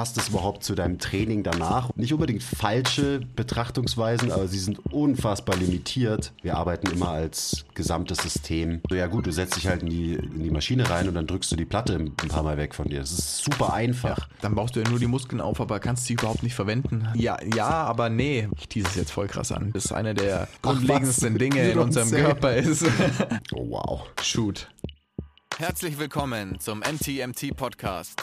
passt es überhaupt zu deinem Training danach? Nicht unbedingt falsche Betrachtungsweisen, aber sie sind unfassbar limitiert. Wir arbeiten immer als gesamtes System. So, ja gut, du setzt dich halt in die, in die Maschine rein und dann drückst du die Platte ein paar Mal weg von dir. Das ist super einfach. Ja, dann baust du ja nur die Muskeln auf, aber kannst sie überhaupt nicht verwenden. Ja, ja, aber nee. Ich tease es jetzt voll krass an. Das ist einer der grundlegendsten Dinge in unserem Körper ist. oh, wow. Shoot. Herzlich willkommen zum MTMT Podcast,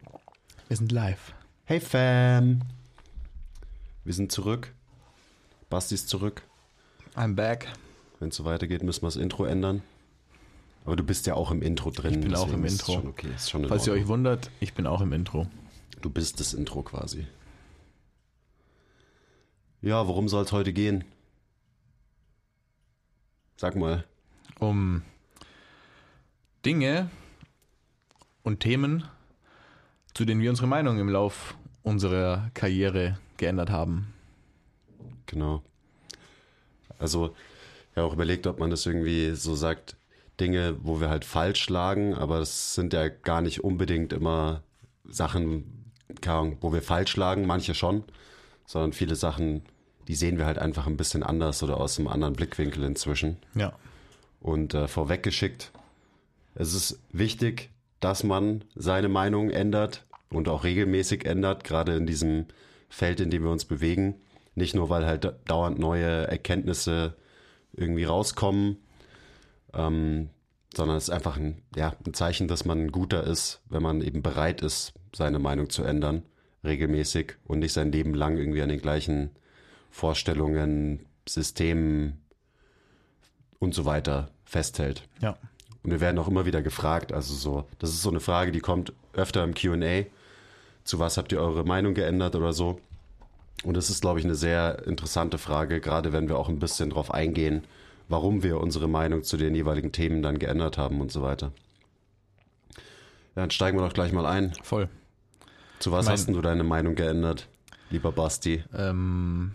Wir sind live. Hey Fam. Wir sind zurück. Basti ist zurück. I'm back. Wenn es so weitergeht, müssen wir das Intro ändern. Aber du bist ja auch im Intro drin. Ich bin auch im Intro. Schon okay, ist schon Falls ihr euch wundert, ich bin auch im Intro. Du bist das Intro quasi. Ja, worum soll es heute gehen? Sag mal. Um Dinge und Themen, zu denen wir unsere Meinung im Lauf unserer Karriere geändert haben. Genau. Also, ja auch überlegt, ob man das irgendwie so sagt, Dinge, wo wir halt falsch lagen, aber es sind ja gar nicht unbedingt immer Sachen, wo wir falsch lagen, manche schon, sondern viele Sachen, die sehen wir halt einfach ein bisschen anders oder aus einem anderen Blickwinkel inzwischen. Ja. Und äh, vorweggeschickt, es ist wichtig, dass man seine Meinung ändert und auch regelmäßig ändert, gerade in diesem Feld, in dem wir uns bewegen. Nicht nur, weil halt dauernd neue Erkenntnisse irgendwie rauskommen, ähm, sondern es ist einfach ein, ja, ein Zeichen, dass man ein guter ist, wenn man eben bereit ist, seine Meinung zu ändern, regelmäßig und nicht sein Leben lang irgendwie an den gleichen Vorstellungen, Systemen und so weiter festhält. Ja. Und wir werden auch immer wieder gefragt, also so, das ist so eine Frage, die kommt öfter im QA. Zu was habt ihr eure Meinung geändert oder so? Und das ist, glaube ich, eine sehr interessante Frage, gerade wenn wir auch ein bisschen darauf eingehen, warum wir unsere Meinung zu den jeweiligen Themen dann geändert haben und so weiter. Ja, dann steigen wir doch gleich mal ein. Voll. Zu was mein, hast du deine Meinung geändert, lieber Basti? Ähm,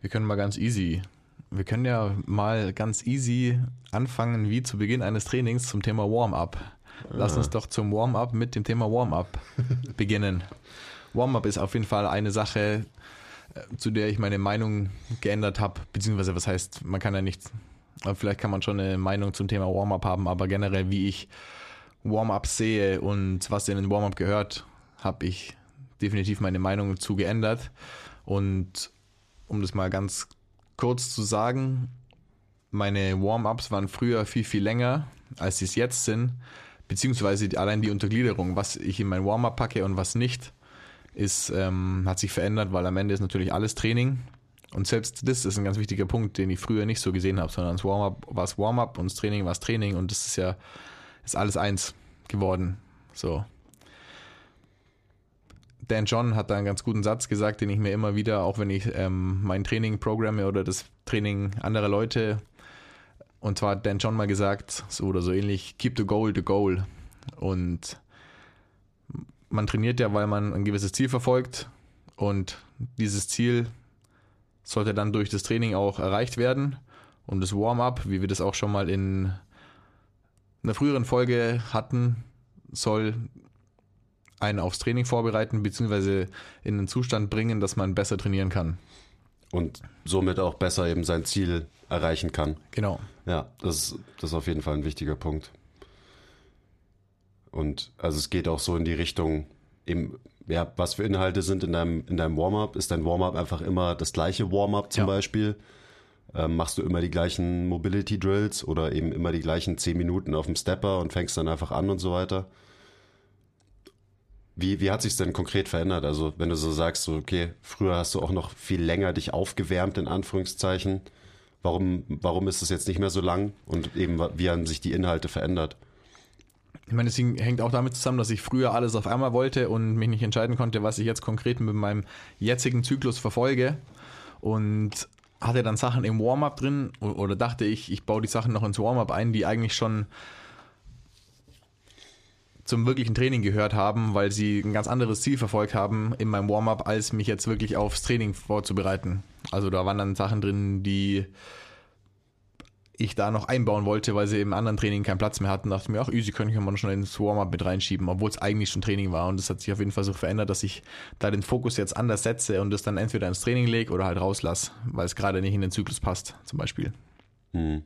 wir können mal ganz easy. Wir können ja mal ganz easy anfangen, wie zu Beginn eines Trainings zum Thema Warm-up. Lass ah. uns doch zum Warm-up mit dem Thema Warm-up beginnen. Warm-up ist auf jeden Fall eine Sache, äh, zu der ich meine Meinung geändert habe, beziehungsweise was heißt, man kann ja nicht, vielleicht kann man schon eine Meinung zum Thema Warm-up haben, aber generell, wie ich Warm-up sehe und was in den Warm-up gehört, habe ich definitiv meine Meinung zu geändert. Und um das mal ganz kurz zu sagen, meine Warm-ups waren früher viel, viel länger, als sie es jetzt sind, beziehungsweise allein die Untergliederung, was ich in mein Warm-up packe und was nicht ist, ähm, hat sich verändert, weil am Ende ist natürlich alles Training. Und selbst das ist ein ganz wichtiger Punkt, den ich früher nicht so gesehen habe, sondern das Warm-up war es Warm-up und das Training war es Training und das ist ja ist alles eins geworden. So. Dan John hat da einen ganz guten Satz gesagt, den ich mir immer wieder, auch wenn ich ähm, mein Training programme oder das Training anderer Leute, und zwar hat Dan John mal gesagt, so oder so ähnlich, keep the goal the goal. Und man trainiert ja, weil man ein gewisses Ziel verfolgt und dieses Ziel sollte dann durch das Training auch erreicht werden. Und das Warm-up, wie wir das auch schon mal in einer früheren Folge hatten, soll einen aufs Training vorbereiten, beziehungsweise in einen Zustand bringen, dass man besser trainieren kann. Und somit auch besser eben sein Ziel erreichen kann. Genau. Ja, das, das ist auf jeden Fall ein wichtiger Punkt. Und also es geht auch so in die Richtung, eben, ja, was für Inhalte sind in deinem, in deinem Warm-up? Ist dein Warm-up einfach immer das gleiche Warm-up zum ja. Beispiel? Ähm, machst du immer die gleichen Mobility Drills oder eben immer die gleichen 10 Minuten auf dem Stepper und fängst dann einfach an und so weiter? Wie, wie hat sich denn konkret verändert? Also wenn du so sagst, so, okay, früher hast du auch noch viel länger dich aufgewärmt, in Anführungszeichen. Warum, warum ist es jetzt nicht mehr so lang? Und eben, wie haben sich die Inhalte verändert? Ich meine, das hängt auch damit zusammen, dass ich früher alles auf einmal wollte und mich nicht entscheiden konnte, was ich jetzt konkret mit meinem jetzigen Zyklus verfolge. Und hatte dann Sachen im Warm-up drin oder dachte ich, ich baue die Sachen noch ins Warm-up ein, die eigentlich schon zum wirklichen Training gehört haben, weil sie ein ganz anderes Ziel verfolgt haben in meinem Warm-up, als mich jetzt wirklich aufs Training vorzubereiten. Also da waren dann Sachen drin, die ich da noch einbauen wollte, weil sie im anderen Training keinen Platz mehr hatten, dachte ich mir, ach easy, könnte ich mal schon ins Warm-up mit reinschieben, obwohl es eigentlich schon Training war. Und das hat sich auf jeden Fall so verändert, dass ich da den Fokus jetzt anders setze und das dann entweder ins Training lege oder halt rauslasse, weil es gerade nicht in den Zyklus passt, zum Beispiel. Hm.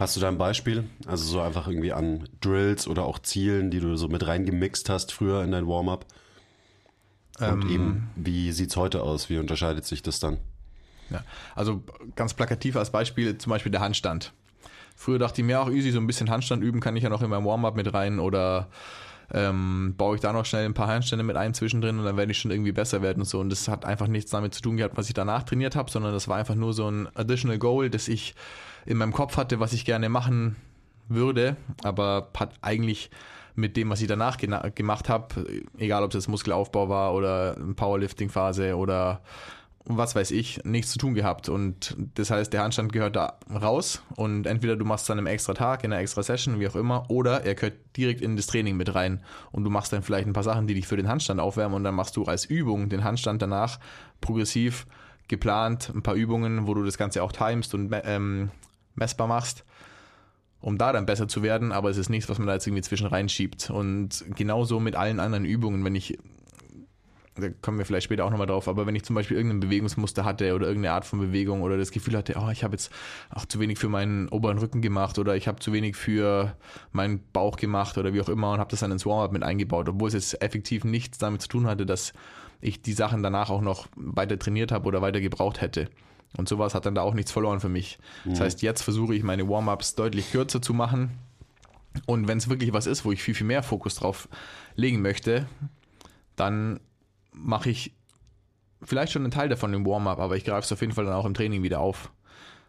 Hast du da ein Beispiel? Also so einfach irgendwie an Drills oder auch Zielen, die du so mit reingemixt hast früher in dein Warm-up? Und ähm, eben, wie sieht es heute aus? Wie unterscheidet sich das dann? Ja, also ganz plakativ als Beispiel zum Beispiel der Handstand. Früher dachte ich mir auch easy, so ein bisschen Handstand üben kann ich ja noch in meinem Warm-up mit rein oder ähm, baue ich da noch schnell ein paar Handstände mit ein zwischendrin und dann werde ich schon irgendwie besser werden und so. Und das hat einfach nichts damit zu tun gehabt, was ich danach trainiert habe, sondern das war einfach nur so ein additional Goal, das ich in meinem Kopf hatte, was ich gerne machen würde, aber hat eigentlich mit dem, was ich danach gemacht habe, egal ob es Muskelaufbau war oder Powerlifting-Phase oder was weiß ich, nichts zu tun gehabt. Und das heißt, der Handstand gehört da raus und entweder du machst dann im extra Tag, in einer extra Session, wie auch immer, oder er gehört direkt in das Training mit rein und du machst dann vielleicht ein paar Sachen, die dich für den Handstand aufwärmen und dann machst du als Übung den Handstand danach progressiv geplant, ein paar Übungen, wo du das Ganze auch timest und ähm, messbar machst, um da dann besser zu werden, aber es ist nichts, was man da jetzt irgendwie zwischen reinschiebt. Und genauso mit allen anderen Übungen, wenn ich, da kommen wir vielleicht später auch nochmal drauf, aber wenn ich zum Beispiel irgendein Bewegungsmuster hatte oder irgendeine Art von Bewegung oder das Gefühl hatte, oh, ich habe jetzt auch zu wenig für meinen oberen Rücken gemacht oder ich habe zu wenig für meinen Bauch gemacht oder wie auch immer und habe das dann ins Warm-up mit eingebaut, obwohl es jetzt effektiv nichts damit zu tun hatte, dass ich die Sachen danach auch noch weiter trainiert habe oder weiter gebraucht hätte. Und sowas hat dann da auch nichts verloren für mich. Mhm. Das heißt, jetzt versuche ich meine Warm-ups deutlich kürzer zu machen. Und wenn es wirklich was ist, wo ich viel, viel mehr Fokus drauf legen möchte, dann mache ich vielleicht schon einen Teil davon im Warm-up, aber ich greife es auf jeden Fall dann auch im Training wieder auf.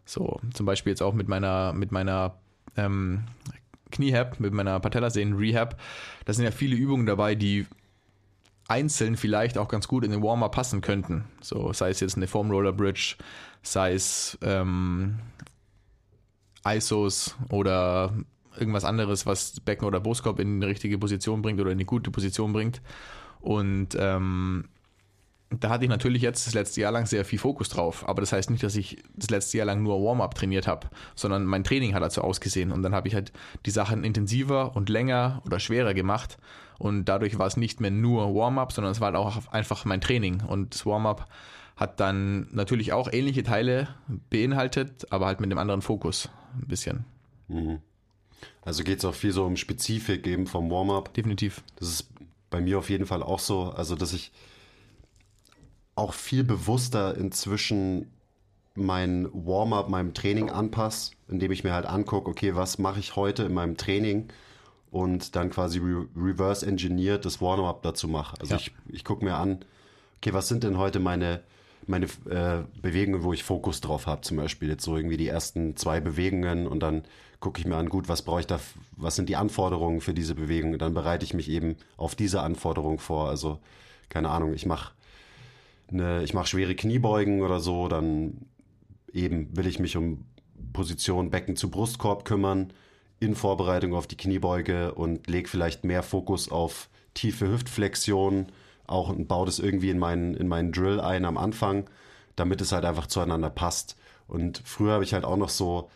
So, zum Beispiel jetzt auch mit meiner, mit meiner ähm, Kniehab, mit meiner Patellasehnen-Rehab. Da sind ja viele Übungen dabei, die einzeln vielleicht auch ganz gut in den Warm-up passen könnten. So, sei es jetzt eine Foam Roller Bridge, sei es ähm, ISOs oder irgendwas anderes, was Becken oder Brustkorb in die richtige Position bringt oder in eine gute Position bringt. Und ähm, da hatte ich natürlich jetzt das letzte Jahr lang sehr viel Fokus drauf. Aber das heißt nicht, dass ich das letzte Jahr lang nur Warm-up trainiert habe, sondern mein Training hat dazu ausgesehen. Und dann habe ich halt die Sachen intensiver und länger oder schwerer gemacht. Und dadurch war es nicht mehr nur Warm-up, sondern es war halt auch einfach mein Training. Und das Warm-up hat dann natürlich auch ähnliche Teile beinhaltet, aber halt mit einem anderen Fokus ein bisschen. Mhm. Also geht es auch viel so um Spezifik eben vom Warm-up. Definitiv. Das ist bei mir auf jeden Fall auch so. Also, dass ich auch viel bewusster inzwischen mein Warm-up meinem Training anpasse, indem ich mir halt angucke, okay, was mache ich heute in meinem Training und dann quasi re reverse engineert das Warm-up dazu mache. Also ja. ich, ich gucke mir an, okay, was sind denn heute meine, meine äh, Bewegungen, wo ich Fokus drauf habe, zum Beispiel jetzt so irgendwie die ersten zwei Bewegungen und dann gucke ich mir an, gut, was brauche ich da, was sind die Anforderungen für diese Bewegung? Dann bereite ich mich eben auf diese Anforderung vor. Also keine Ahnung, ich mache eine, ich mache schwere Kniebeugen oder so, dann eben will ich mich um Position Becken zu Brustkorb kümmern in Vorbereitung auf die Kniebeuge und lege vielleicht mehr Fokus auf tiefe Hüftflexion auch und baue das irgendwie in meinen, in meinen Drill ein am Anfang, damit es halt einfach zueinander passt. Und früher habe ich halt auch noch so,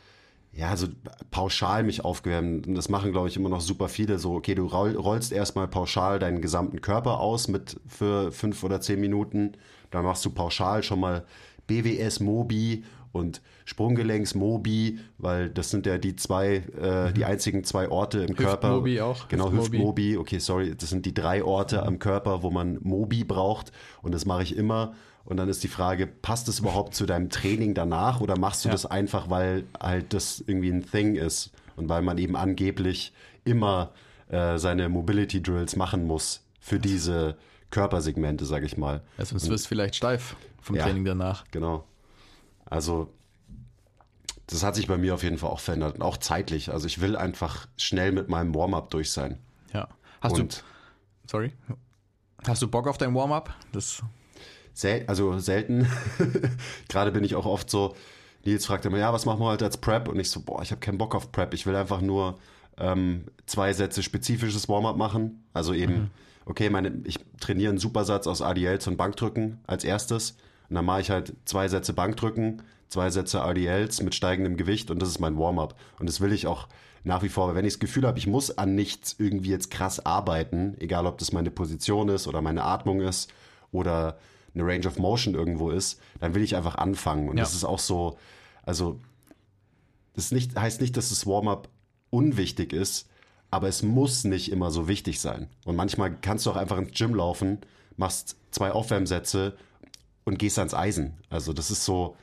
ja, so pauschal mich aufgewärmt. Und das machen, glaube ich, immer noch super viele. So, okay, du rollst erstmal pauschal deinen gesamten Körper aus mit für fünf oder zehn Minuten da machst du pauschal schon mal BWS Mobi und Sprunggelenks Mobi, weil das sind ja die zwei, äh, die mhm. einzigen zwei Orte im Körper. Mobi auch. Genau, Hüft-Mobi. Okay, sorry, das sind die drei Orte am Körper, wo man Mobi braucht und das mache ich immer. Und dann ist die Frage, passt es überhaupt zu deinem Training danach oder machst du ja. das einfach, weil halt das irgendwie ein Thing ist und weil man eben angeblich immer äh, seine Mobility Drills machen muss für diese Körpersegmente, sage ich mal. Ja, sonst wirst du vielleicht steif vom Ja. Training danach. Genau. Also, das hat sich bei mir auf jeden Fall auch verändert. Und auch zeitlich. Also, ich will einfach schnell mit meinem Warm-up durch sein. Ja. Hast Und du, sorry, hast du Bock auf dein Warm-up? Das, sel also selten. Gerade bin ich auch oft so, Nils fragt immer, ja, was machen wir heute als Prep? Und ich so, boah, ich habe keinen Bock auf Prep. Ich will einfach nur ähm, zwei Sätze spezifisches Warm-up machen. Also eben, okay, meine, ich trainiere einen Supersatz aus ADLs und Bankdrücken als erstes. Und dann mache ich halt zwei Sätze Bankdrücken, zwei Sätze ADLs mit steigendem Gewicht und das ist mein Warm-up. Und das will ich auch nach wie vor. Wenn ich das Gefühl habe, ich muss an nichts irgendwie jetzt krass arbeiten, egal ob das meine Position ist oder meine Atmung ist oder eine Range of Motion irgendwo ist, dann will ich einfach anfangen. Und Ja. das ist auch so, also das nicht, heißt nicht, dass das Warm-up unwichtig ist, aber es muss nicht immer so wichtig sein. Und manchmal kannst du auch einfach ins Gym laufen, machst zwei Aufwärmsätze und gehst ans Eisen. Also das ist so,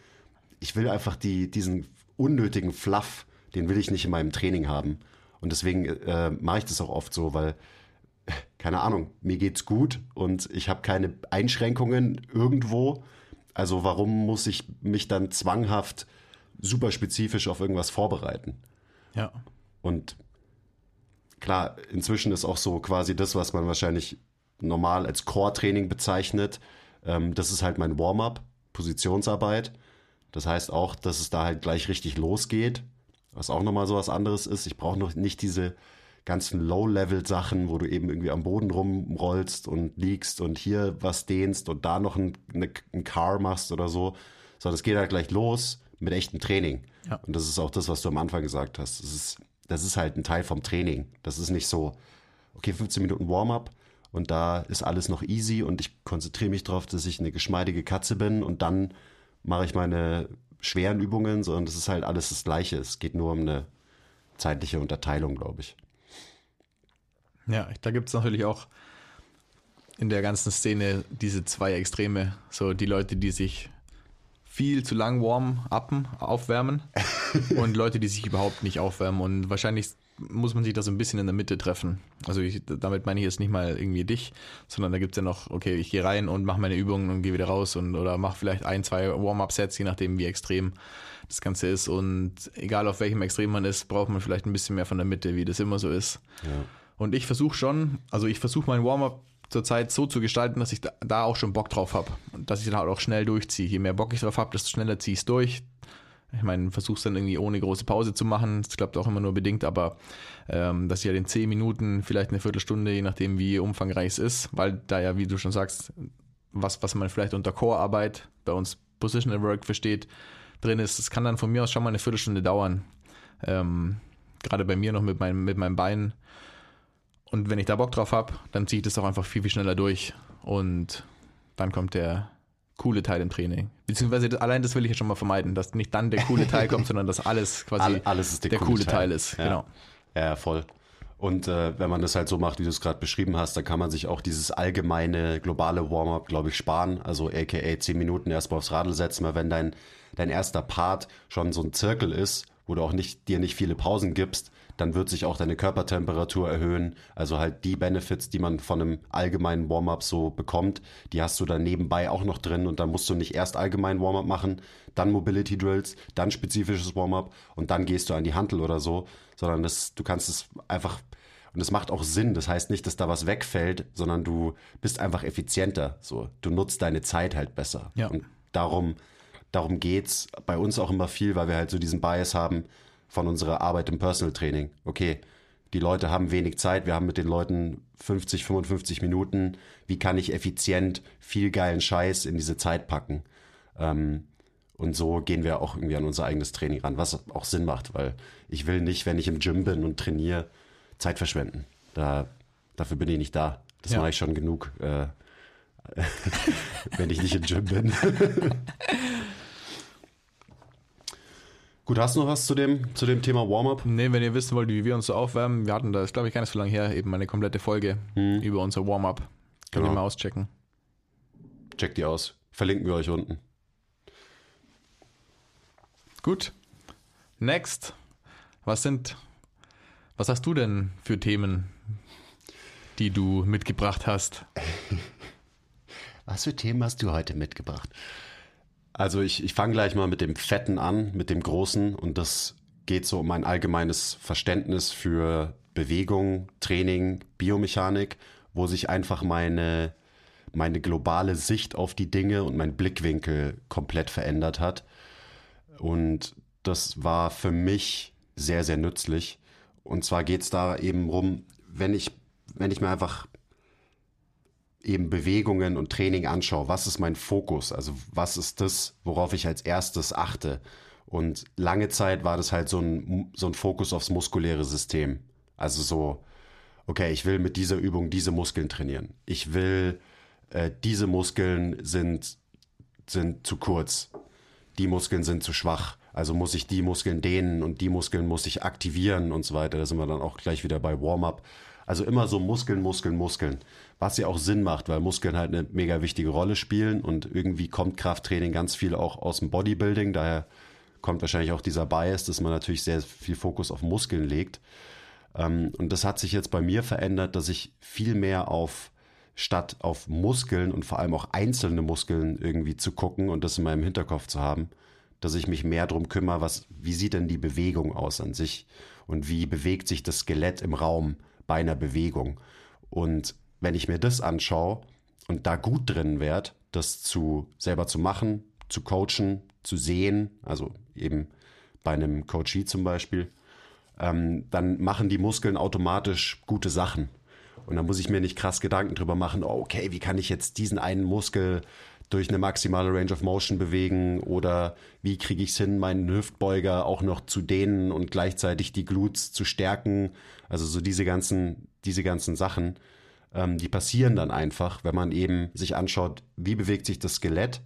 ich will einfach die, diesen unnötigen Fluff, den will ich nicht in meinem Training haben. Und deswegen äh, mache ich das auch oft so, weil, keine Ahnung, mir geht's gut und ich habe keine Einschränkungen irgendwo. Also warum muss ich mich dann zwanghaft super spezifisch auf irgendwas vorbereiten? ja. Und klar, inzwischen ist auch so quasi das, was man wahrscheinlich normal als Core-Training bezeichnet. Ähm, das ist halt mein Warm-up, Positionsarbeit. Das heißt auch, dass es da halt gleich richtig losgeht, was auch nochmal so was anderes ist. Ich brauche noch nicht diese ganzen Low-Level-Sachen, wo du eben irgendwie am Boden rumrollst und liegst und hier was dehnst und da noch ein, eine, ein Car machst oder so, sondern es geht halt gleich los mit echtem Training. Ja. Und das ist auch das, was du am Anfang gesagt hast. Das ist, das ist halt ein Teil vom Training. Das ist nicht so, okay, 15 Minuten Warm-up und da ist alles noch easy und ich konzentriere mich darauf, dass ich eine geschmeidige Katze bin und dann mache ich meine schweren Übungen, sondern das ist halt alles das Gleiche. Es geht nur um eine zeitliche Unterteilung, glaube ich. Ja, da gibt es natürlich auch in der ganzen Szene diese zwei Extreme. So die Leute, die sich viel zu lang warm upen, aufwärmen und Leute, die sich überhaupt nicht aufwärmen. Und wahrscheinlich muss man sich da so ein bisschen in der Mitte treffen. Also ich, damit meine ich jetzt nicht mal irgendwie dich, sondern da gibt es ja noch, okay, ich gehe rein und mache meine Übungen und gehe wieder raus und oder mache vielleicht ein, zwei Warm-Up-Sets, je nachdem wie extrem das Ganze ist. Und egal auf welchem Extrem man ist, braucht man vielleicht ein bisschen mehr von der Mitte, wie das immer so ist. Und ich versuche schon, also ich versuche mein Warm-up zurzeit so zu gestalten, dass ich da, da auch schon Bock drauf habe. Und dass ich dann halt auch schnell durchziehe. Je mehr Bock ich drauf habe, desto schneller ziehe ich es durch. Ich meine, versuch's dann irgendwie ohne große Pause zu machen. Das klappt auch immer nur bedingt, aber ähm, dass ich ja in 10 Minuten, vielleicht eine Viertelstunde, je nachdem wie umfangreich es ist, weil da ja, wie du schon sagst, was, was man vielleicht unter Core-Arbeit bei uns Positional Work versteht, drin ist, das kann dann von mir aus schon mal eine Viertelstunde dauern. Ähm, Gerade bei mir noch mit meinem, mit meinem Bein. Und wenn ich da Bock drauf habe, dann ziehe ich das auch einfach viel, viel schneller durch. Und dann kommt der coole Teil im Training. Beziehungsweise allein das will ich ja schon mal vermeiden, dass nicht dann der coole Teil kommt, sondern dass alles quasi All- alles ist der, der coole, coole Teil ist. Ja. Genau. Ja, ja, voll. Und äh, wenn man das halt so macht, wie du es gerade beschrieben hast, dann kann man sich auch dieses allgemeine globale Warm-up, glaube ich, sparen. Also aka 10 Minuten erstmal aufs Radl setzen, weil wenn dein, dein erster Part schon so ein Zirkel ist, wo du auch nicht, dir nicht viele Pausen gibst, dann wird sich auch deine Körpertemperatur erhöhen. Also halt die Benefits, die man von einem allgemeinen Warm-up so bekommt, die hast du dann nebenbei auch noch drin und dann musst du nicht erst allgemein Warm-up machen, dann Mobility Drills, dann spezifisches Warm-up und dann gehst du an die Hantel oder so, sondern das, du kannst es einfach und es macht auch Sinn. Das heißt nicht, dass da was wegfällt, sondern du bist einfach effizienter. So, du nutzt deine Zeit halt besser. Ja. Und darum, darum geht's bei uns auch immer viel, weil wir halt so diesen Bias haben von unserer Arbeit im Personal Training. Okay, die Leute haben wenig Zeit, wir haben mit den Leuten 50, 55 Minuten. Wie kann ich effizient viel geilen Scheiß in diese Zeit packen? Ähm, und so gehen wir auch irgendwie an unser eigenes Training ran, was auch Sinn macht, weil ich will nicht, wenn ich im Gym bin und trainiere, Zeit verschwenden. Da, dafür bin ich nicht da. Das Ja. mache ich schon genug, äh, wenn ich nicht im Gym bin. Gut, hast du noch was zu dem, zu dem Thema Warm-up? Nee, wenn ihr wissen wollt, wie wir uns so aufwärmen, wir hatten da, ist glaube ich gar nicht so lange her, eben eine komplette Folge über unser Warm-up. Könnt ihr Genau. mal auschecken. Checkt die aus. Verlinken wir euch unten. Gut. Next. Was sind, was hast du denn für Themen, die du mitgebracht hast. Was für Themen hast du heute mitgebracht? Also ich, ich fange gleich mal mit dem Fetten an, mit dem Großen und das geht so um ein allgemeines Verständnis für Bewegung, Training, Biomechanik, wo sich einfach meine, meine globale Sicht auf die Dinge und mein Blickwinkel komplett verändert hat. Und das war für mich sehr, sehr nützlich. Und zwar geht es da eben rum, wenn ich, wenn ich mir einfach eben Bewegungen und Training anschaue, was ist mein Fokus? Also was ist das, worauf ich als erstes achte? Und lange Zeit war das halt so ein, so ein Fokus aufs muskuläre System. Also so, okay, ich will mit dieser Übung diese Muskeln trainieren. Ich will, äh, diese Muskeln sind, sind zu kurz. Die Muskeln sind zu schwach. Also muss ich die Muskeln dehnen und die Muskeln muss ich aktivieren und so weiter. Da sind wir dann auch gleich wieder bei Warm-up. Also immer so Muskeln, Muskeln, Muskeln. Was ja auch Sinn macht, weil Muskeln halt eine mega wichtige Rolle spielen und irgendwie kommt Krafttraining ganz viel auch aus dem Bodybuilding. Daher kommt wahrscheinlich auch dieser Bias, dass man natürlich sehr viel Fokus auf Muskeln legt. Ähm, und das hat sich jetzt bei mir verändert, dass ich viel mehr auf statt auf Muskeln und vor allem auch einzelne Muskeln irgendwie zu gucken und das in meinem Hinterkopf zu haben, dass ich mich mehr darum kümmere, was, wie sieht denn die Bewegung aus an sich und wie bewegt sich das Skelett im Raum bei einer Bewegung. Und wenn ich mir das anschaue und da gut drin werde, das zu selber zu machen, zu coachen, zu sehen, also eben bei einem Coachee zum Beispiel, ähm, dann machen die Muskeln automatisch gute Sachen. Und dann muss ich mir nicht krass Gedanken drüber machen, oh, okay, wie kann ich jetzt diesen einen Muskel durch eine maximale Range of Motion bewegen oder wie kriege ich es hin, meinen Hüftbeuger auch noch zu dehnen und gleichzeitig die Glutes zu stärken. Also so diese ganzen, diese ganzen Sachen, ähm, die passieren dann einfach, wenn man eben sich anschaut, wie bewegt sich das Skelett.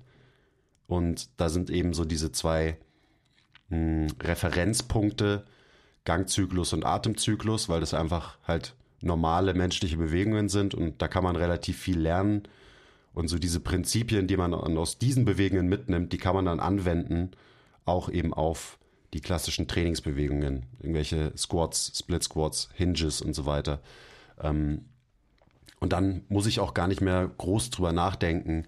Und da sind eben so diese zwei mh, hm, Referenzpunkte, Gangzyklus und Atemzyklus, weil das einfach halt normale menschliche Bewegungen sind und da kann man relativ viel lernen und so diese Prinzipien, die man aus diesen Bewegungen mitnimmt, die kann man dann anwenden, auch eben auf die klassischen Trainingsbewegungen, irgendwelche Squats, Split Squats, Hinges und so weiter. Ähm, und dann muss ich auch gar nicht mehr groß drüber nachdenken,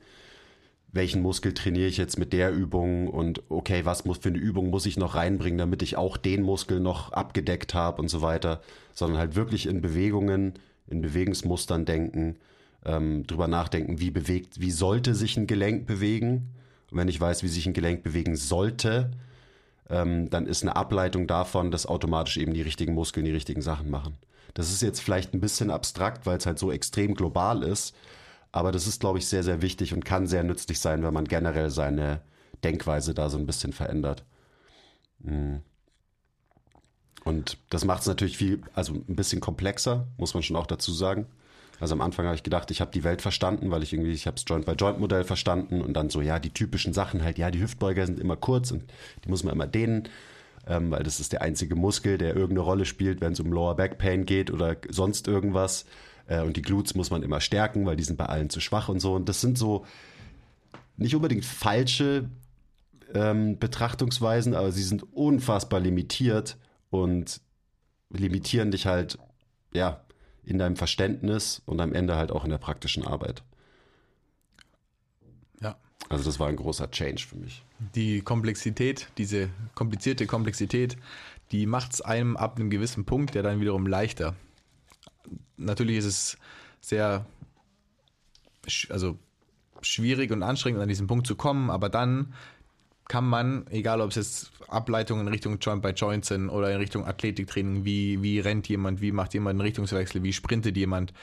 welchen Muskel trainiere ich jetzt mit der Übung und okay, was muss für eine Übung muss ich noch reinbringen, damit ich auch den Muskel noch abgedeckt habe und so weiter, sondern halt wirklich in Bewegungen, in Bewegungsmustern denken ähm, drüber nachdenken, wie bewegt, wie sollte sich ein Gelenk bewegen. Und wenn ich weiß, wie sich ein Gelenk bewegen sollte, ähm, dann ist eine Ableitung davon, dass automatisch eben die richtigen Muskeln die richtigen Sachen machen. Das ist jetzt vielleicht ein bisschen abstrakt, weil es halt so extrem global ist. Aber das ist, glaube ich, sehr, sehr wichtig und kann sehr nützlich sein, wenn man generell seine Denkweise da so ein bisschen verändert. Mhm. Und das macht es natürlich viel, also ein bisschen komplexer, muss man schon auch dazu sagen. Also am Anfang habe ich gedacht, ich habe die Welt verstanden, weil ich irgendwie, ich habe das Joint-by-Joint-Modell verstanden und dann so, ja, die typischen Sachen halt, ja, die Hüftbeuger sind immer kurz und die muss man immer dehnen, ähm, weil das ist der einzige Muskel, der irgendeine Rolle spielt, wenn es um Lower Back Pain geht oder sonst irgendwas. Äh, und die Glutes muss man immer stärken, weil die sind bei allen zu schwach und so. Und das sind so nicht unbedingt falsche ähm, Betrachtungsweisen, aber sie sind unfassbar limitiert und limitieren dich halt, ja, in deinem Verständnis und am Ende halt auch in der praktischen Arbeit. Also das war ein großer Change für mich. Die Komplexität, diese komplizierte Komplexität, die macht es einem ab einem gewissen Punkt ja dann wiederum leichter. Natürlich ist es sehr, also schwierig und anstrengend an diesen Punkt zu kommen, aber dann kann man, egal ob es jetzt Ableitungen in Richtung Joint by Joint sind oder in Richtung Athletiktraining, wie, wie rennt jemand, wie macht jemand einen Richtungswechsel, wie sprintet jemand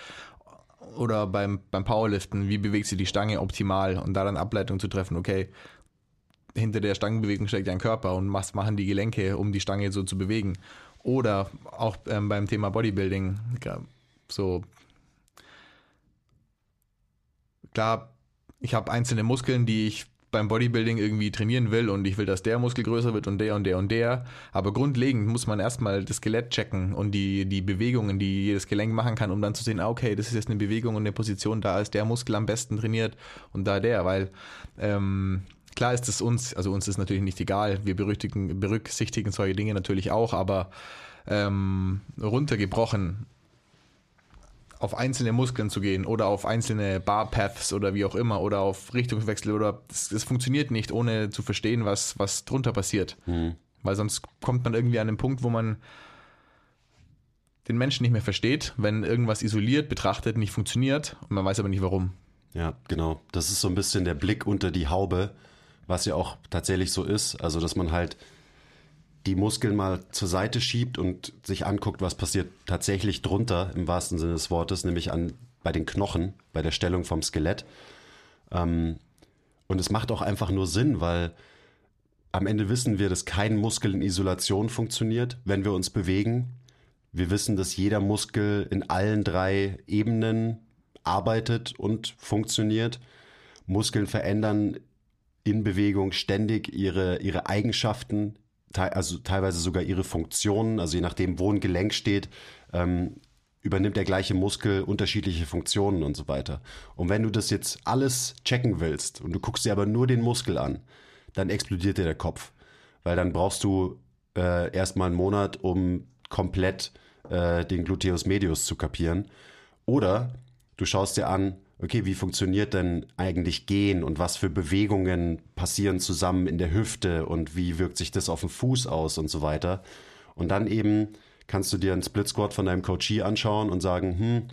oder beim, beim Powerliften, wie bewegt sie die Stange optimal und da dann Ableitung zu treffen, okay, hinter der Stangenbewegung steckt ein Körper und was machen die Gelenke, um die Stange so zu bewegen. Oder auch ähm, beim Thema Bodybuilding, so klar, ich habe einzelne Muskeln, die ich beim Bodybuilding irgendwie trainieren will und ich will, dass der Muskel größer wird und der und der und der. Aber grundlegend muss man erstmal das Skelett checken und die, die Bewegungen, die jedes Gelenk machen kann, um dann zu sehen, ah, okay, das ist jetzt eine Bewegung und eine Position, da ist der Muskel am besten trainiert und da der, weil ähm, klar ist es uns, also uns ist natürlich nicht egal, wir berücksichtigen, berücksichtigen solche Dinge natürlich auch, aber ähm, runtergebrochen auf einzelne Muskeln zu gehen oder auf einzelne Barpaths oder wie auch immer oder auf Richtungswechsel oder das, das funktioniert nicht, ohne zu verstehen, was, was drunter passiert. Mhm. Weil sonst kommt man irgendwie an den Punkt, wo man den Menschen nicht mehr versteht, wenn irgendwas isoliert betrachtet nicht funktioniert und man weiß aber nicht warum. Ja, genau. Das ist so ein bisschen der Blick unter die Haube, was ja auch tatsächlich so ist. Also, dass man halt die Muskeln mal zur Seite schiebt und sich anguckt, was passiert tatsächlich drunter, im wahrsten Sinne des Wortes, nämlich an, bei den Knochen, bei der Stellung vom Skelett. Ähm, und es macht auch einfach nur Sinn, weil am Ende wissen wir, dass kein Muskel in Isolation funktioniert, wenn wir uns bewegen. Wir wissen, dass jeder Muskel in allen drei Ebenen arbeitet und funktioniert. Muskeln verändern in Bewegung ständig ihre, ihre Eigenschaften, also teilweise sogar ihre Funktionen, also je nachdem, wo ein Gelenk steht, ähm, übernimmt der gleiche Muskel unterschiedliche Funktionen und so weiter. Und wenn du das jetzt alles checken willst und du guckst dir aber nur den Muskel an, dann explodiert dir der Kopf. Weil dann brauchst du äh, erstmal einen Monat, um komplett äh, den Gluteus medius zu kapieren. Oder du schaust dir an, okay, wie funktioniert denn eigentlich Gehen und was für Bewegungen passieren zusammen in der Hüfte und wie wirkt sich das auf den Fuß aus und so weiter. Und dann eben kannst du dir einen Split Squat von deinem Coachie anschauen und sagen, hm,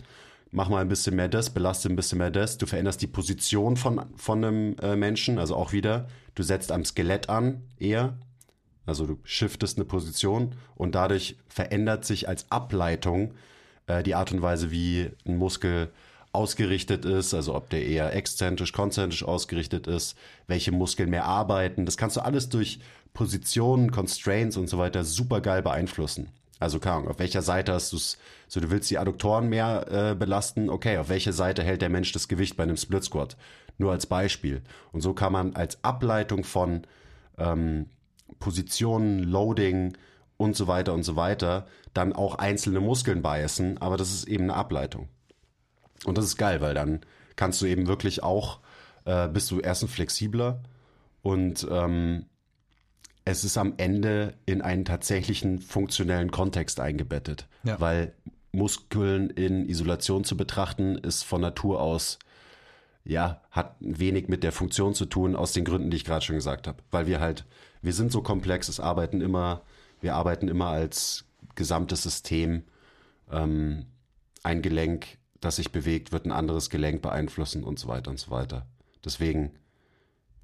mach mal ein bisschen mehr das, belaste ein bisschen mehr das. Du veränderst die Position von, von einem äh, Menschen, also auch wieder, du setzt am Skelett an eher, also du shiftest eine Position und dadurch verändert sich als Ableitung äh, die Art und Weise, wie ein Muskel ausgerichtet ist, also ob der eher exzentrisch, konzentrisch ausgerichtet ist, welche Muskeln mehr arbeiten. Das kannst du alles durch Positionen, Constraints und so weiter super geil beeinflussen. Also keine Ahnung, auf welcher Seite hast du es, so du willst die Adduktoren mehr äh, belasten, okay, auf welcher Seite hält der Mensch das Gewicht bei einem Split Squat? Nur als Beispiel. Und so kann man als Ableitung von ähm, Positionen, Loading und so weiter und so weiter dann auch einzelne Muskeln biasen, aber das ist eben eine Ableitung. Und das ist geil, weil dann kannst du eben wirklich auch, äh, bist du erstens flexibler und ähm, es ist am Ende in einen tatsächlichen funktionellen Kontext eingebettet. Ja. Weil Muskeln in Isolation zu betrachten, ist von Natur aus, ja, hat wenig mit der Funktion zu tun, aus den Gründen, die ich gerade schon gesagt habe. Weil wir halt, wir sind so komplex, es arbeiten immer, wir arbeiten immer als gesamtes System. Ähm, ein Gelenk das sich bewegt, wird ein anderes Gelenk beeinflussen und so weiter und so weiter. Deswegen,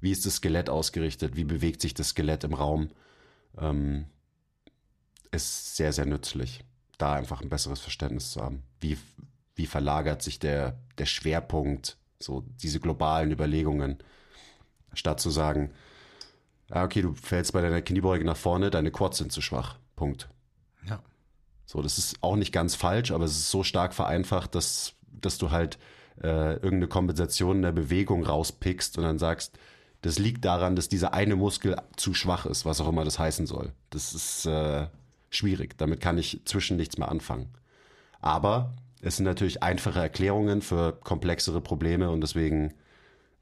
wie ist das Skelett ausgerichtet? Wie bewegt sich das Skelett im Raum? Ähm, ist sehr, sehr nützlich, da einfach ein besseres Verständnis zu haben. Wie, wie verlagert sich der, der Schwerpunkt, so diese globalen Überlegungen, statt zu sagen, ah, okay, du fällst bei deiner Kniebeuge nach vorne, deine Quads sind zu schwach. Punkt. Ja. So, das ist auch nicht ganz falsch, aber es ist so stark vereinfacht, dass, dass du halt äh, irgendeine Kompensation in der Bewegung rauspickst und dann sagst, das liegt daran, dass dieser eine Muskel zu schwach ist, was auch immer das heißen soll. Das ist äh, schwierig. Damit kann ich zwischen nichts mehr anfangen. Aber es sind natürlich einfache Erklärungen für komplexere Probleme und deswegen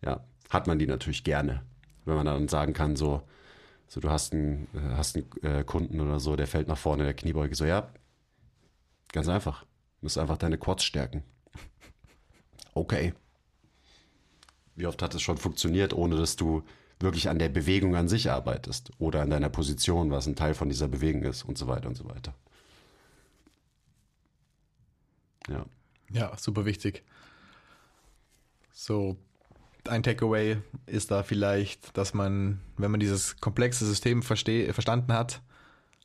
ja, hat man die natürlich gerne, wenn man dann sagen kann, so, so du hast einen, hast einen äh, Kunden oder so, der fällt nach vorne in der Kniebeuge, so ja, Ganz einfach. Du musst einfach deine Quads stärken. Okay. Wie oft hat es schon funktioniert, ohne dass du wirklich an der Bewegung an sich arbeitest oder an deiner Position, was ein Teil von dieser Bewegung ist und so weiter und so weiter. Ja. Ja, super wichtig. So, ein Takeaway ist da vielleicht, dass man, wenn man dieses komplexe System verstanden hat,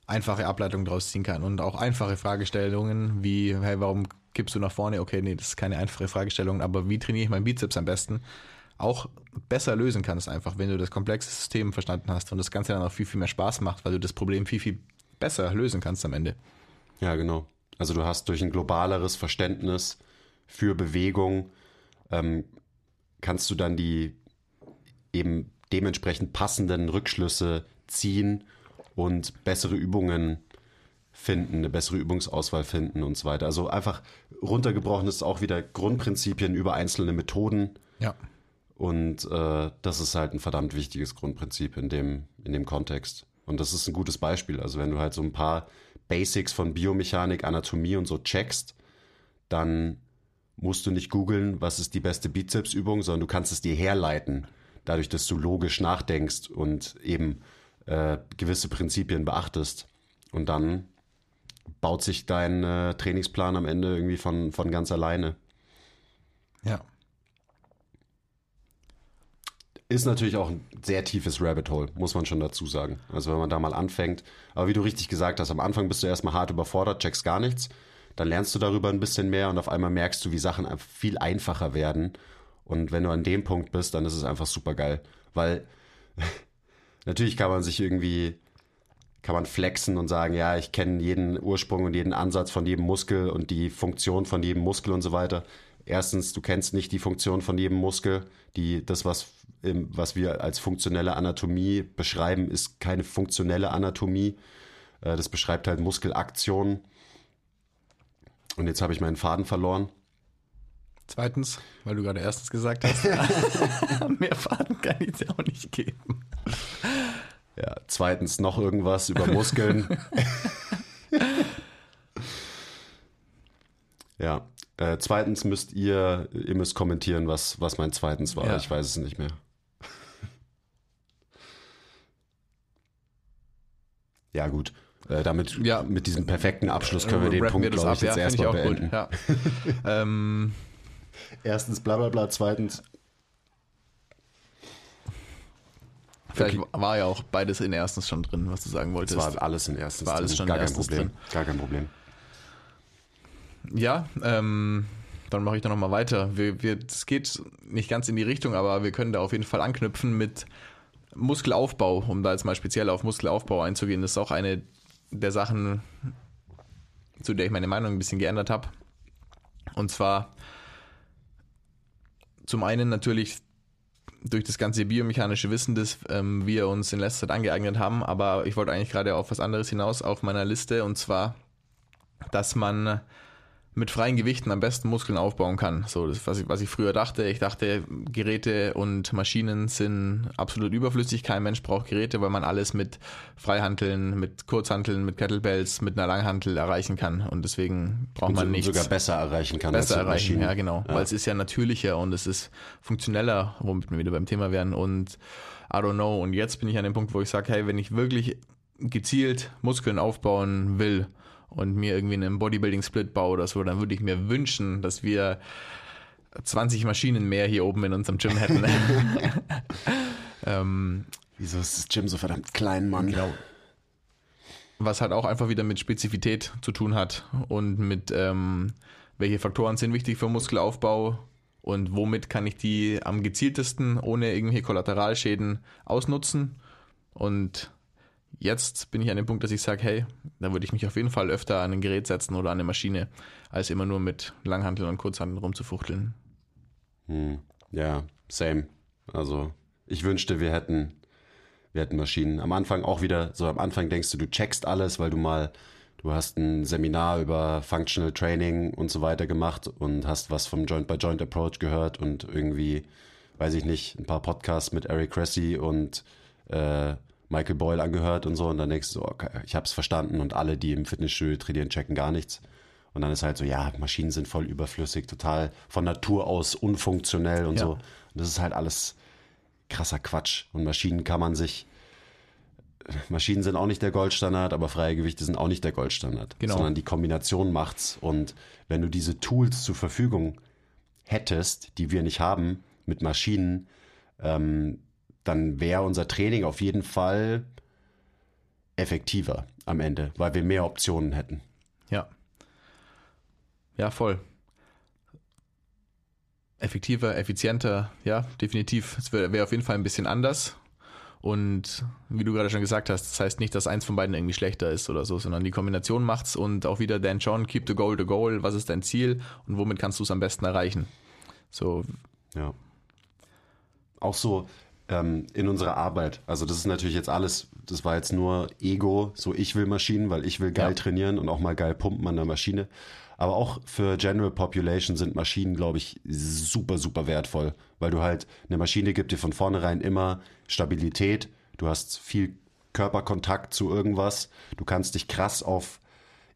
einfache Ableitungen daraus ziehen kann und auch einfache Fragestellungen wie, hey, warum kippst du nach vorne? Okay, nee, das ist keine einfache Fragestellung, aber wie trainiere ich meinen Bizeps am besten? Auch besser lösen kannst einfach, wenn du das komplexe System verstanden hast und das Ganze dann auch viel, viel mehr Spaß macht, weil du das Problem viel, viel besser lösen kannst am Ende. Ja, genau. Also du hast durch ein globaleres Verständnis für Bewegung, ähm, kannst du dann die eben dementsprechend passenden Rückschlüsse ziehen und bessere Übungen finden, eine bessere Übungsauswahl finden und so weiter. Also einfach runtergebrochen ist auch wieder Grundprinzipien über einzelne Methoden. Ja. Und äh, das ist halt ein verdammt wichtiges Grundprinzip in dem, in dem Kontext. Und das ist ein gutes Beispiel. Also wenn du halt so ein paar Basics von Biomechanik, Anatomie und so checkst, dann musst du nicht googeln, was ist die beste Bizepsübung, sondern du kannst es dir herleiten, dadurch, dass du logisch nachdenkst und eben äh, gewisse Prinzipien beachtest. Und dann baut sich dein äh, Trainingsplan am Ende irgendwie von, von ganz alleine. Ja. Ist natürlich auch ein sehr tiefes Rabbit Hole, muss man schon dazu sagen. Also wenn man da mal anfängt. Aber wie du richtig gesagt hast, am Anfang bist du erstmal hart überfordert, checkst gar nichts. Dann lernst du darüber ein bisschen mehr und auf einmal merkst du, wie Sachen viel einfacher werden. Und wenn du an dem Punkt bist, dann ist es einfach super geil. Weil natürlich kann man sich irgendwie, kann man flexen und sagen, ja, ich kenne jeden Ursprung und jeden Ansatz von jedem Muskel und die Funktion von jedem Muskel und so weiter. Erstens, du kennst nicht die Funktion von jedem Muskel. Die, das, was, was wir als funktionelle Anatomie beschreiben, ist keine funktionelle Anatomie. Äh, das beschreibt halt Muskelaktionen. Und jetzt habe ich meinen Faden verloren. Zweitens, weil du gerade erstens gesagt hast, mehr Faden kann ich dir auch nicht geben. Ja, zweitens noch irgendwas über Muskeln. ja, äh, zweitens müsst ihr, ihr müsst kommentieren, was, was mein zweitens war. Ja. Ich weiß es nicht mehr. ja, gut. Äh, damit, ja. mit diesem perfekten Abschluss können wir den Punkt, glaube ich, jetzt ja, erstmal beenden. Ja. ähm, Erstens bla bla bla, zweitens. Vielleicht okay. war ja auch beides in erstens schon drin, was du sagen wolltest. Es war alles in erstens war alles drin. schon Gar kein Problem. Drin. Gar kein Problem. Ja, ähm, dann mache ich da nochmal weiter. Es geht nicht ganz in die Richtung, aber wir können da auf jeden Fall anknüpfen mit Muskelaufbau, um da jetzt mal speziell auf Muskelaufbau einzugehen. Das ist auch eine der Sachen, zu der ich meine Meinung ein bisschen geändert habe. Und zwar zum einen natürlich durch das ganze biomechanische Wissen, das ähm, wir uns in letzter Zeit angeeignet haben, aber ich wollte eigentlich gerade auf was anderes hinaus auf meiner Liste und zwar, dass man mit freien Gewichten am besten Muskeln aufbauen kann. So, das, was ich, was ich früher dachte. Ich dachte, Geräte und Maschinen sind absolut überflüssig. Kein Mensch braucht Geräte, weil man alles mit Freihanteln, mit Kurzhanteln, mit Kettlebells, mit einer Langhantel erreichen kann. Und deswegen braucht und man nichts. sogar besser erreichen kann. Besser erreichen, Maschinen. ja genau. Ja. Weil es ist ja natürlicher und es ist funktioneller, womit wir wieder beim Thema werden. Und I don't know. Und jetzt bin ich an dem Punkt, wo ich sage, hey, wenn ich wirklich gezielt Muskeln aufbauen will, und mir irgendwie einen Bodybuilding-Split baue oder so, dann würde ich mir wünschen, dass wir 20 Maschinen mehr hier oben in unserem Gym hätten. ähm, Wieso ist das Gym so verdammt klein, Mann? Genau. Was halt auch einfach wieder mit Spezifität zu tun hat und mit ähm, welche Faktoren sind wichtig für Muskelaufbau und womit kann ich die am gezieltesten ohne irgendwelche Kollateralschäden ausnutzen. Und jetzt bin ich an dem Punkt, dass ich sage, hey, da würde ich mich auf jeden Fall öfter an ein Gerät setzen oder an eine Maschine, als immer nur mit Langhanteln und Kurzhanteln rumzufuchteln. Hm. Ja, same. Also ich wünschte, wir hätten, wir hätten Maschinen. Am Anfang auch wieder, so am Anfang denkst du, du checkst alles, weil du mal, du hast ein Seminar über Functional Training und so weiter gemacht und hast was vom Joint-by-Joint Approach gehört und irgendwie, weiß ich nicht, ein paar Podcasts mit Eric Cressy und äh, Michael Boyle angehört und so und dann denkst du so, okay, ich habe es verstanden und alle, die im Fitnessstudio trainieren, checken gar nichts. Und dann ist halt so, ja, Maschinen sind voll überflüssig, total von Natur aus unfunktionell und ja. so. Und das ist halt alles krasser Quatsch. Und Maschinen kann man sich, Maschinen sind auch nicht der Goldstandard, aber freie Gewichte sind auch nicht der Goldstandard. Genau. Sondern die Kombination macht's. Und wenn du diese Tools zur Verfügung hättest, die wir nicht haben, mit Maschinen, ähm, dann wäre unser Training auf jeden Fall effektiver am Ende, weil wir mehr Optionen hätten. Ja. Ja, voll. Effektiver, effizienter, ja, definitiv. Es wäre wär auf jeden Fall ein bisschen anders. Und wie du gerade schon gesagt hast, das heißt nicht, dass eins von beiden irgendwie schlechter ist oder so, sondern die Kombination macht's und auch wieder Dan John, keep the goal the goal, was ist dein Ziel und womit kannst du es am besten erreichen? So. Ja. Auch so, ähm, in unserer Arbeit. Also das ist natürlich jetzt alles, das war jetzt nur Ego, so ich will Maschinen, weil ich will geil ja. trainieren und auch mal geil pumpen an der Maschine. Aber auch für General Population sind Maschinen, glaube ich, super, super wertvoll, weil du halt eine Maschine gibt dir von vornherein immer Stabilität, du hast viel Körperkontakt zu irgendwas, du kannst dich krass auf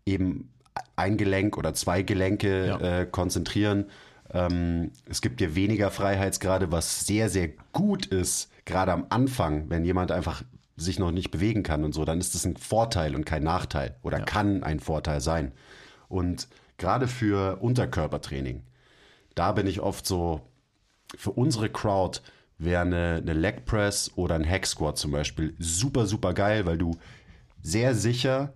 eben ein Gelenk oder zwei Gelenke ja. äh, konzentrieren. Ähm, es gibt dir weniger Freiheitsgrade, was sehr, sehr gut ist, gerade am Anfang, wenn jemand einfach sich noch nicht bewegen kann und so, dann ist das ein Vorteil und kein Nachteil oder ja. kann ein Vorteil sein. Und gerade für Unterkörpertraining, da bin ich oft so, für unsere Crowd wäre eine, eine Leg Press oder ein Hack Squat zum Beispiel super, super geil, weil du sehr sicher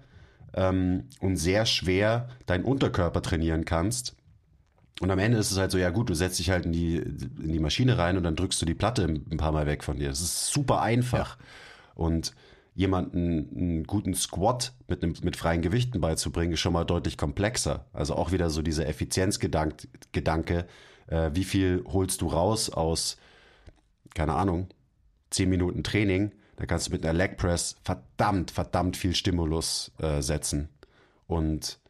ähm, und sehr schwer deinen Unterkörper trainieren kannst. Und am Ende ist es halt so, ja gut, du setzt dich halt in die, in die Maschine rein und dann drückst du die Platte ein paar Mal weg von dir. Das ist super einfach. Ja. Und jemanden einen guten Squat mit, einem, mit freien Gewichten beizubringen, ist schon mal deutlich komplexer. Also auch wieder so dieser Effizienzgedanke, äh, wie viel holst du raus aus, keine Ahnung, 10 Minuten Training, da kannst du mit einer Leg Press verdammt, verdammt viel Stimulus äh, setzen. Und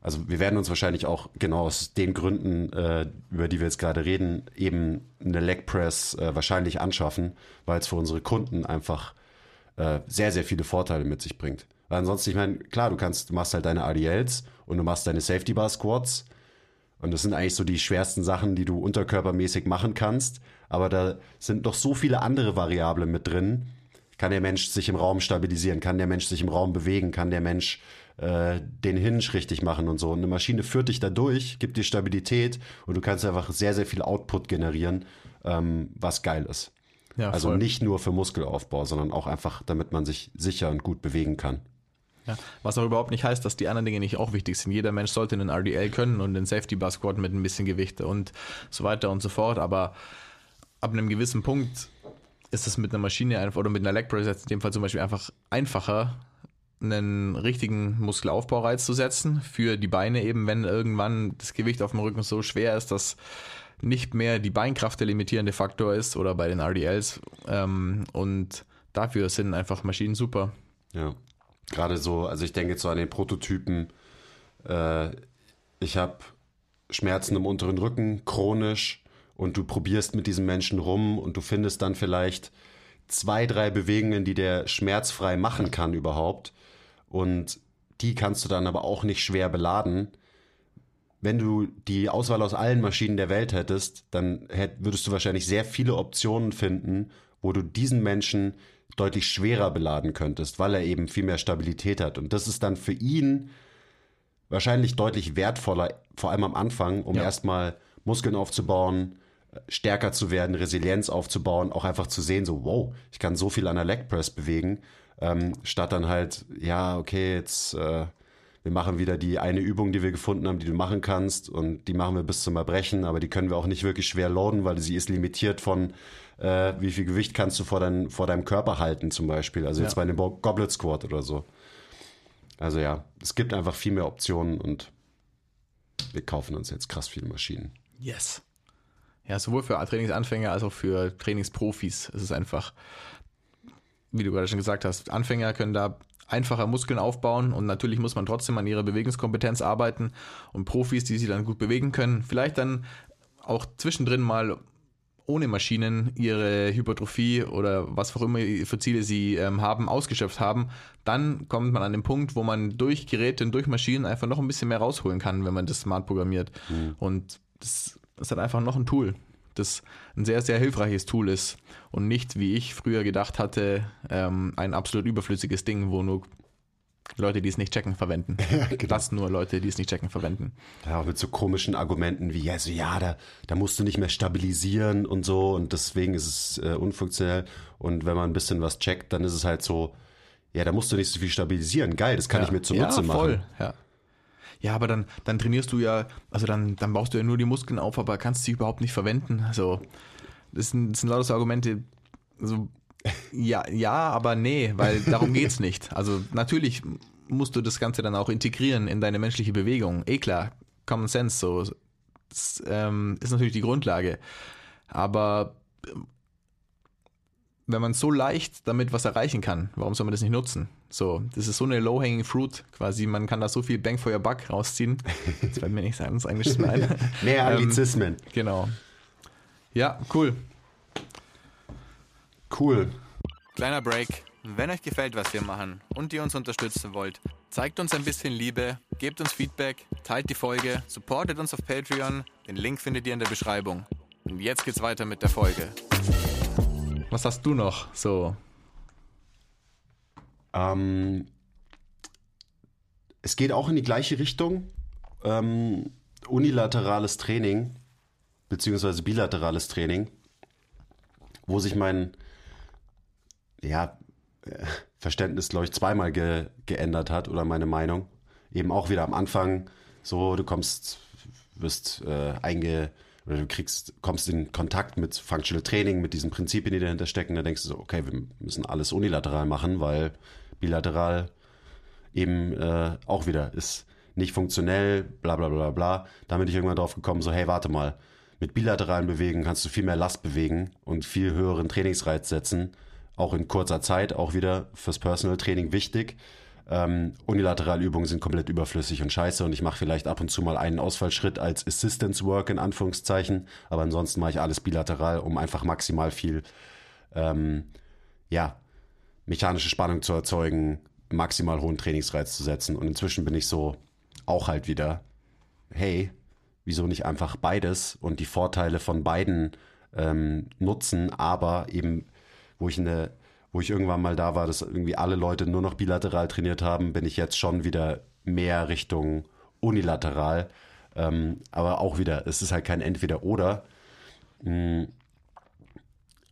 also wir werden uns wahrscheinlich auch genau aus den Gründen, äh, über die wir jetzt gerade reden, eben eine Leg Press äh, wahrscheinlich anschaffen, weil es für unsere Kunden einfach äh, sehr, sehr viele Vorteile mit sich bringt. Weil ansonsten, ich meine, klar, du kannst, du machst halt deine ADLs und du machst deine Safety Bar Squats. Und das sind eigentlich so die schwersten Sachen, die du unterkörpermäßig machen kannst. Aber da sind noch so viele andere Variablen mit drin. Kann der Mensch sich im Raum stabilisieren? Kann der Mensch sich im Raum bewegen? Kann der Mensch äh, den Hinge richtig machen und so? Und eine Maschine führt dich da durch, gibt dir Stabilität und du kannst einfach sehr, sehr viel Output generieren, ähm, was geil ist. Ja, also voll. nicht nur für Muskelaufbau, sondern auch einfach, damit man sich sicher und gut bewegen kann. Ja, was auch überhaupt nicht heißt, dass die anderen Dinge nicht auch wichtig sind. Jeder Mensch sollte einen RDL können und einen Safety Bar Squat mit ein bisschen Gewicht und so weiter und so fort. Aber ab einem gewissen Punkt ist es mit einer Maschine einfach oder mit einer Leg Press in dem Fall zum Beispiel einfach einfacher, einen richtigen Muskelaufbaureiz zu setzen für die Beine eben, wenn irgendwann das Gewicht auf dem Rücken so schwer ist, dass nicht mehr die Beinkraft der limitierende Faktor ist oder bei den RDLs. Ähm, und dafür sind einfach Maschinen super. Ja, gerade so, also ich denke jetzt so an den Prototypen. Äh, ich habe Schmerzen im unteren Rücken, chronisch, und du probierst mit diesem Menschen rum und du findest dann vielleicht zwei, drei Bewegungen, die der schmerzfrei machen kann überhaupt. Und die kannst du dann aber auch nicht schwer beladen wenn du die Auswahl aus allen Maschinen der Welt hättest, dann hätt, würdest du wahrscheinlich sehr viele Optionen finden, wo du diesen Menschen deutlich schwerer beladen könntest, weil er eben viel mehr Stabilität hat. Und das ist dann für ihn wahrscheinlich deutlich wertvoller, vor allem am Anfang, um ja. erstmal Muskeln aufzubauen, stärker zu werden, Resilienz aufzubauen, auch einfach zu sehen, so, wow, ich kann so viel an der Leg Press bewegen, ähm, statt dann halt, ja, okay, jetzt äh, wir machen wieder die eine Übung, die wir gefunden haben, die du machen kannst und die machen wir bis zum Erbrechen, aber die können wir auch nicht wirklich schwer loaden, weil sie ist limitiert von äh, wie viel Gewicht kannst du vor, dein, vor deinem Körper halten zum Beispiel, also jetzt ja. bei einem Goblet Squat oder so. Also ja, es gibt einfach viel mehr Optionen und wir kaufen uns jetzt krass viele Maschinen. Yes. Ja, sowohl für Trainingsanfänger als auch für Trainingsprofis. Es ist einfach, wie du gerade schon gesagt hast, Anfänger können da einfacher Muskeln aufbauen und natürlich muss man trotzdem an ihrer Bewegungskompetenz arbeiten und Profis, die sich dann gut bewegen können, vielleicht dann auch zwischendrin mal ohne Maschinen ihre Hypertrophie oder was auch immer für Ziele sie ähm, haben, ausgeschöpft haben, dann kommt man an den Punkt, wo man durch Geräte und durch Maschinen einfach noch ein bisschen mehr rausholen kann, wenn man das smart programmiert. Mhm. Und das ist halt einfach noch ein Tool, das ein sehr, sehr hilfreiches Tool ist und nicht, wie ich früher gedacht hatte, ähm, ein absolut überflüssiges Ding, wo nur Leute, die es nicht checken, verwenden. Ja, genau. Das nur Leute, die es nicht checken, verwenden. Ja, auch mit so komischen Argumenten wie, also ja, da, da musst du nicht mehr stabilisieren und so und deswegen ist es äh, unfunktionell. Und wenn man ein bisschen was checkt, dann ist es halt so, ja, da musst du nicht so viel stabilisieren. Geil, das kann ja. ich mir zunutze ja, voll. machen. Ja, ja, aber dann, dann trainierst du ja, also dann, dann baust du ja nur die Muskeln auf, aber kannst sie überhaupt nicht verwenden. Also, das sind, das sind lauter Argumente, also, ja, ja, aber nee, weil darum geht's nicht. Also, natürlich musst du das Ganze dann auch integrieren in deine menschliche Bewegung. Eh klar, Common Sense, so. Das ähm, ist natürlich die Grundlage. Aber wenn man so leicht damit was erreichen kann, warum soll man das nicht nutzen? So, das ist so eine low-hanging fruit quasi. Man kann da so viel Bang for your buck rausziehen. Das fällt mir nicht sagen, das Englisch ein. Mehr Anglizismen. Ähm, genau. Ja, cool. Cool. Kleiner Break. Wenn euch gefällt, was wir machen und ihr uns unterstützen wollt, zeigt uns ein bisschen Liebe, gebt uns Feedback, teilt die Folge, supportet uns auf Patreon Den Link findet ihr in der Beschreibung. Und jetzt geht's weiter mit der Folge. Was hast du noch so? Ähm, es geht auch in die gleiche Richtung. Ähm, unilaterales Training, beziehungsweise bilaterales Training, wo sich mein ja, äh, Verständnis, glaube ich, zweimal ge geändert hat oder meine Meinung. Eben auch wieder am Anfang so, du kommst, wirst äh, einge du kriegst, kommst in Kontakt mit Functional Training, mit diesen Prinzipien, die dahinter stecken, da denkst du so, okay, wir müssen alles unilateral machen, weil bilateral eben äh, auch wieder ist nicht funktionell, bla bla bla bla. Da bin ich irgendwann drauf gekommen, so, hey, warte mal, mit bilateralen Bewegungen kannst du viel mehr Last bewegen und viel höheren Trainingsreiz setzen, auch in kurzer Zeit, auch wieder fürs Personal Training wichtig. Ähm, unilaterale Übungen sind komplett überflüssig und scheiße und ich mache vielleicht ab und zu mal einen Ausfallschritt als Assistance Work in Anführungszeichen, aber ansonsten mache ich alles bilateral, um einfach maximal viel ähm, ja, mechanische Spannung zu erzeugen, maximal hohen Trainingsreiz zu setzen. Und inzwischen bin ich so auch halt wieder, hey, wieso nicht einfach beides und die Vorteile von beiden ähm, nutzen, aber eben, wo ich eine, wo ich irgendwann mal da war, dass irgendwie alle Leute nur noch bilateral trainiert haben, bin ich jetzt schon wieder mehr Richtung unilateral. Ähm, aber auch wieder, es ist halt kein Entweder-Oder. Mhm.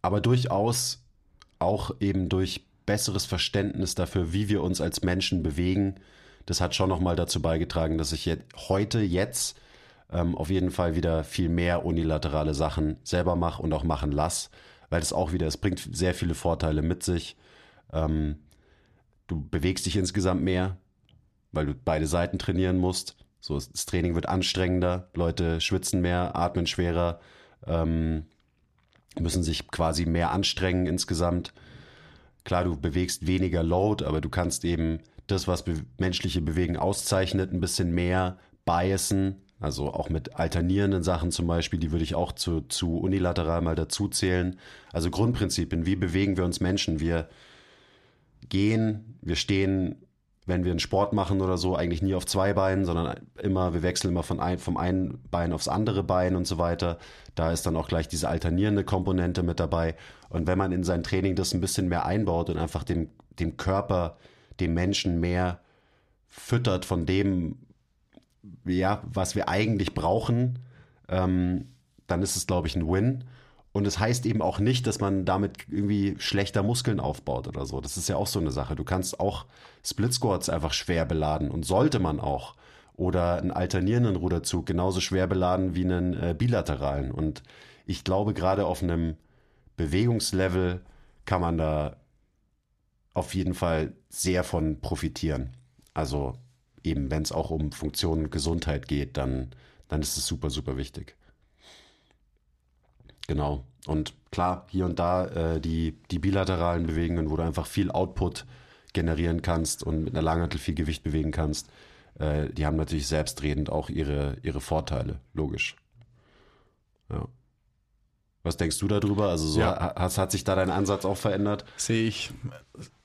Aber durchaus auch eben durch besseres Verständnis dafür, wie wir uns als Menschen bewegen. Das hat schon nochmal dazu beigetragen, dass ich jetzt, heute, jetzt ähm, auf jeden Fall wieder viel mehr unilaterale Sachen selber mache und auch machen lasse, weil es auch wieder, es bringt sehr viele Vorteile mit sich. Ähm, du bewegst dich insgesamt mehr, weil du beide Seiten trainieren musst. So, das Training wird anstrengender, Leute schwitzen mehr, atmen schwerer, ähm, müssen sich quasi mehr anstrengen insgesamt. Klar, du bewegst weniger Load, aber du kannst eben das, was be menschliche Bewegen auszeichnet, ein bisschen mehr biasen. Also auch mit alternierenden Sachen zum Beispiel, die würde ich auch zu, zu unilateral mal dazu zählen. Also Grundprinzipien, wie bewegen wir uns Menschen? Wir gehen, wir stehen wenn wir einen Sport machen oder so, eigentlich nie auf zwei Beinen, sondern immer, wir wechseln immer von ein, vom einen Bein aufs andere Bein und so weiter. Da ist dann auch gleich diese alternierende Komponente mit dabei. Und wenn man in sein Training das ein bisschen mehr einbaut und einfach dem, dem Körper, dem Menschen mehr füttert von dem, ja, was wir eigentlich brauchen, ähm, dann ist es, glaube ich, ein Win. Und es das heißt eben auch nicht, dass man damit irgendwie schlechter Muskeln aufbaut oder so. Das ist ja auch so eine Sache. Du kannst auch Split Squats einfach schwer beladen und sollte man auch. Oder einen alternierenden Ruderzug genauso schwer beladen wie einen äh, bilateralen. Und ich glaube, gerade auf einem Bewegungslevel kann man da auf jeden Fall sehr von profitieren. Also eben, wenn es auch um Funktion und Gesundheit geht, dann, dann ist es super, super wichtig. Genau. Und klar, hier und da äh, die, die bilateralen Bewegungen, wo du einfach viel Output generieren kannst und mit einer Langhantel viel Gewicht bewegen kannst, äh, die haben natürlich selbstredend auch ihre, ihre Vorteile, logisch. Ja. Was denkst du darüber? Also so, ja. hat, hat sich da dein Ansatz auch verändert? Sehe ich,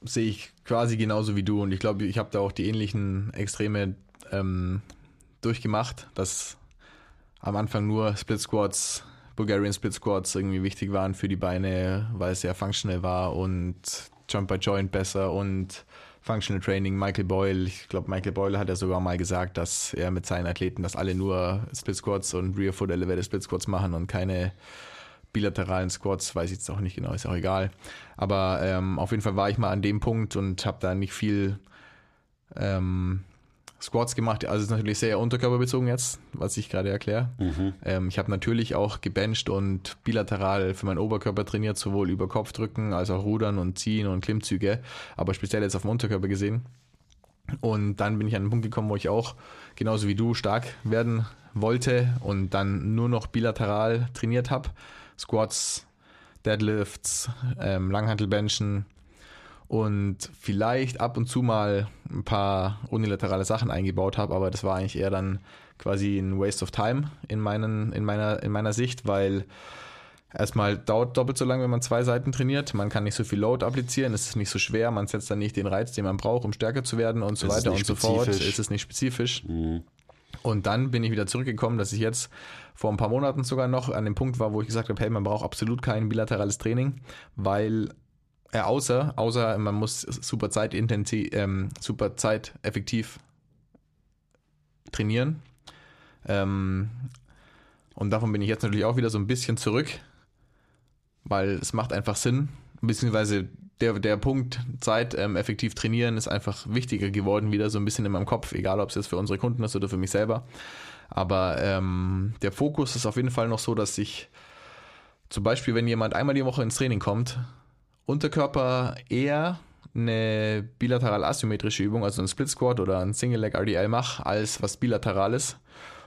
sehe ich quasi genauso wie du und ich glaube, ich habe da auch die ähnlichen Extreme ähm, durchgemacht, dass am Anfang nur Split Squats Bulgarian Split Squats irgendwie wichtig waren für die Beine, weil es sehr functional war und Jump by Joint besser und Functional Training. Michael Boyle, ich glaube, Michael Boyle hat ja sogar mal gesagt, dass er mit seinen Athleten, dass alle nur Split Squats und Rear Foot Elevated Split Squats machen und keine bilateralen Squats, weiß ich jetzt auch nicht genau, ist auch egal. Aber ähm, auf jeden Fall war ich mal an dem Punkt und habe da nicht viel ähm, Squats gemacht. Also es ist natürlich sehr unterkörperbezogen jetzt, was ich gerade erkläre. Mhm. Ähm, ich habe natürlich auch gebencht und bilateral für meinen Oberkörper trainiert, sowohl über Kopfdrücken als auch Rudern und Ziehen und Klimmzüge, aber speziell jetzt auf dem Unterkörper gesehen. Und dann bin ich an einen Punkt gekommen, wo ich auch genauso wie du stark werden wollte und dann nur noch bilateral trainiert habe. Squats, Deadlifts, ähm, Langhantelbenchen, und vielleicht ab und zu mal ein paar unilaterale Sachen eingebaut habe, aber das war eigentlich eher dann quasi ein Waste of Time in, meinen, in, meiner, in meiner Sicht, weil erstmal dauert doppelt so lange, wenn man zwei Seiten trainiert. Man kann nicht so viel Load applizieren, es ist nicht so schwer, man setzt dann nicht den Reiz, den man braucht, um stärker zu werden und so es weiter und so fort. Es ist nicht spezifisch. Mhm. Und dann bin ich wieder zurückgekommen, dass ich jetzt vor ein paar Monaten sogar noch an dem Punkt war, wo ich gesagt habe, hey, man braucht absolut kein bilaterales Training, weil äh, außer, außer man muss super zeitintensiv, ähm, super zeiteffektiv trainieren. Ähm, und davon bin ich jetzt natürlich auch wieder so ein bisschen zurück, weil es macht einfach Sinn, beziehungsweise der, der Punkt Zeit ähm, effektiv trainieren ist einfach wichtiger geworden, wieder so ein bisschen in meinem Kopf, egal ob es jetzt für unsere Kunden ist oder für mich selber. Aber ähm, der Fokus ist auf jeden Fall noch so, dass ich zum Beispiel, wenn jemand einmal die Woche ins Training kommt, Unterkörper eher eine bilateral asymmetrische Übung, also ein Split Squat oder ein Single Leg RDL mache, als was bilaterales.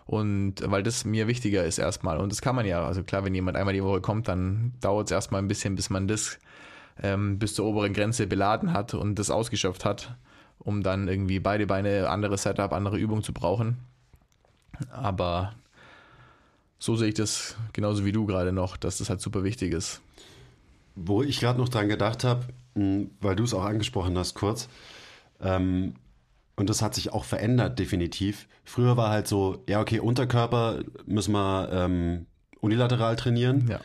Und weil das mir wichtiger ist erstmal. Und das kann man ja, also klar, wenn jemand einmal die Woche kommt, dann dauert es erstmal ein bisschen, bis man das ähm, bis zur oberen Grenze beladen hat und das ausgeschöpft hat, um dann irgendwie beide Beine, andere Setup, andere Übung zu brauchen. Aber so sehe ich das genauso wie du gerade noch, dass das halt super wichtig ist. Wo ich gerade noch dran gedacht habe, weil du es auch angesprochen hast, kurz, ähm, und das hat sich auch verändert, definitiv. Früher war halt so, ja, okay, Unterkörper müssen wir ähm, unilateral trainieren. Ja.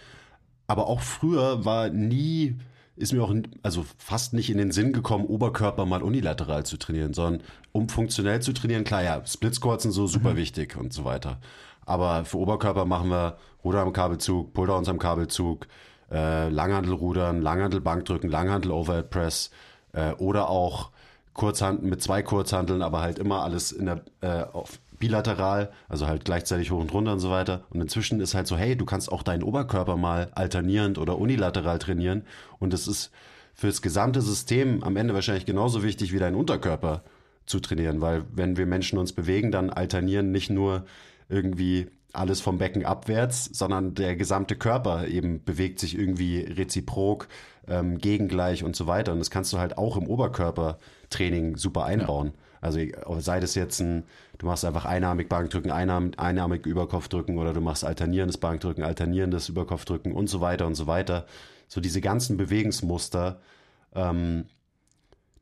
Aber auch früher war nie ist mir auch also fast nicht in den Sinn gekommen, Oberkörper mal unilateral zu trainieren, sondern um funktionell zu trainieren, klar, ja, Split Squats sind so super mhm. wichtig und so weiter. Aber für Oberkörper machen wir Ruder am Kabelzug, Pulldowns am Kabelzug, äh, Langhantelrudern, Langhantelbankdrücken, Langhantel Overhead Press äh, oder auch Kurzhanteln mit zwei Kurzhanteln, aber halt immer alles in der äh, auf bilateral, also halt gleichzeitig hoch und runter und so weiter. Und inzwischen ist halt so, hey, du kannst auch deinen Oberkörper mal alternierend oder unilateral trainieren. Und das ist fürs gesamte System am Ende wahrscheinlich genauso wichtig wie dein Unterkörper zu trainieren, weil wenn wir Menschen uns bewegen, dann alternieren nicht nur irgendwie alles vom Becken abwärts, sondern der gesamte Körper eben bewegt sich irgendwie reziprok, ähm, gegengleich und so weiter. Und das kannst du halt auch im Oberkörpertraining super einbauen. Ja. Also sei das jetzt ein, du machst einfach einarmig Bankdrücken, einarm, einarmig Überkopfdrücken oder du machst alternierendes Bankdrücken, alternierendes Überkopfdrücken und so weiter und so weiter. So diese ganzen Bewegungsmuster, ähm,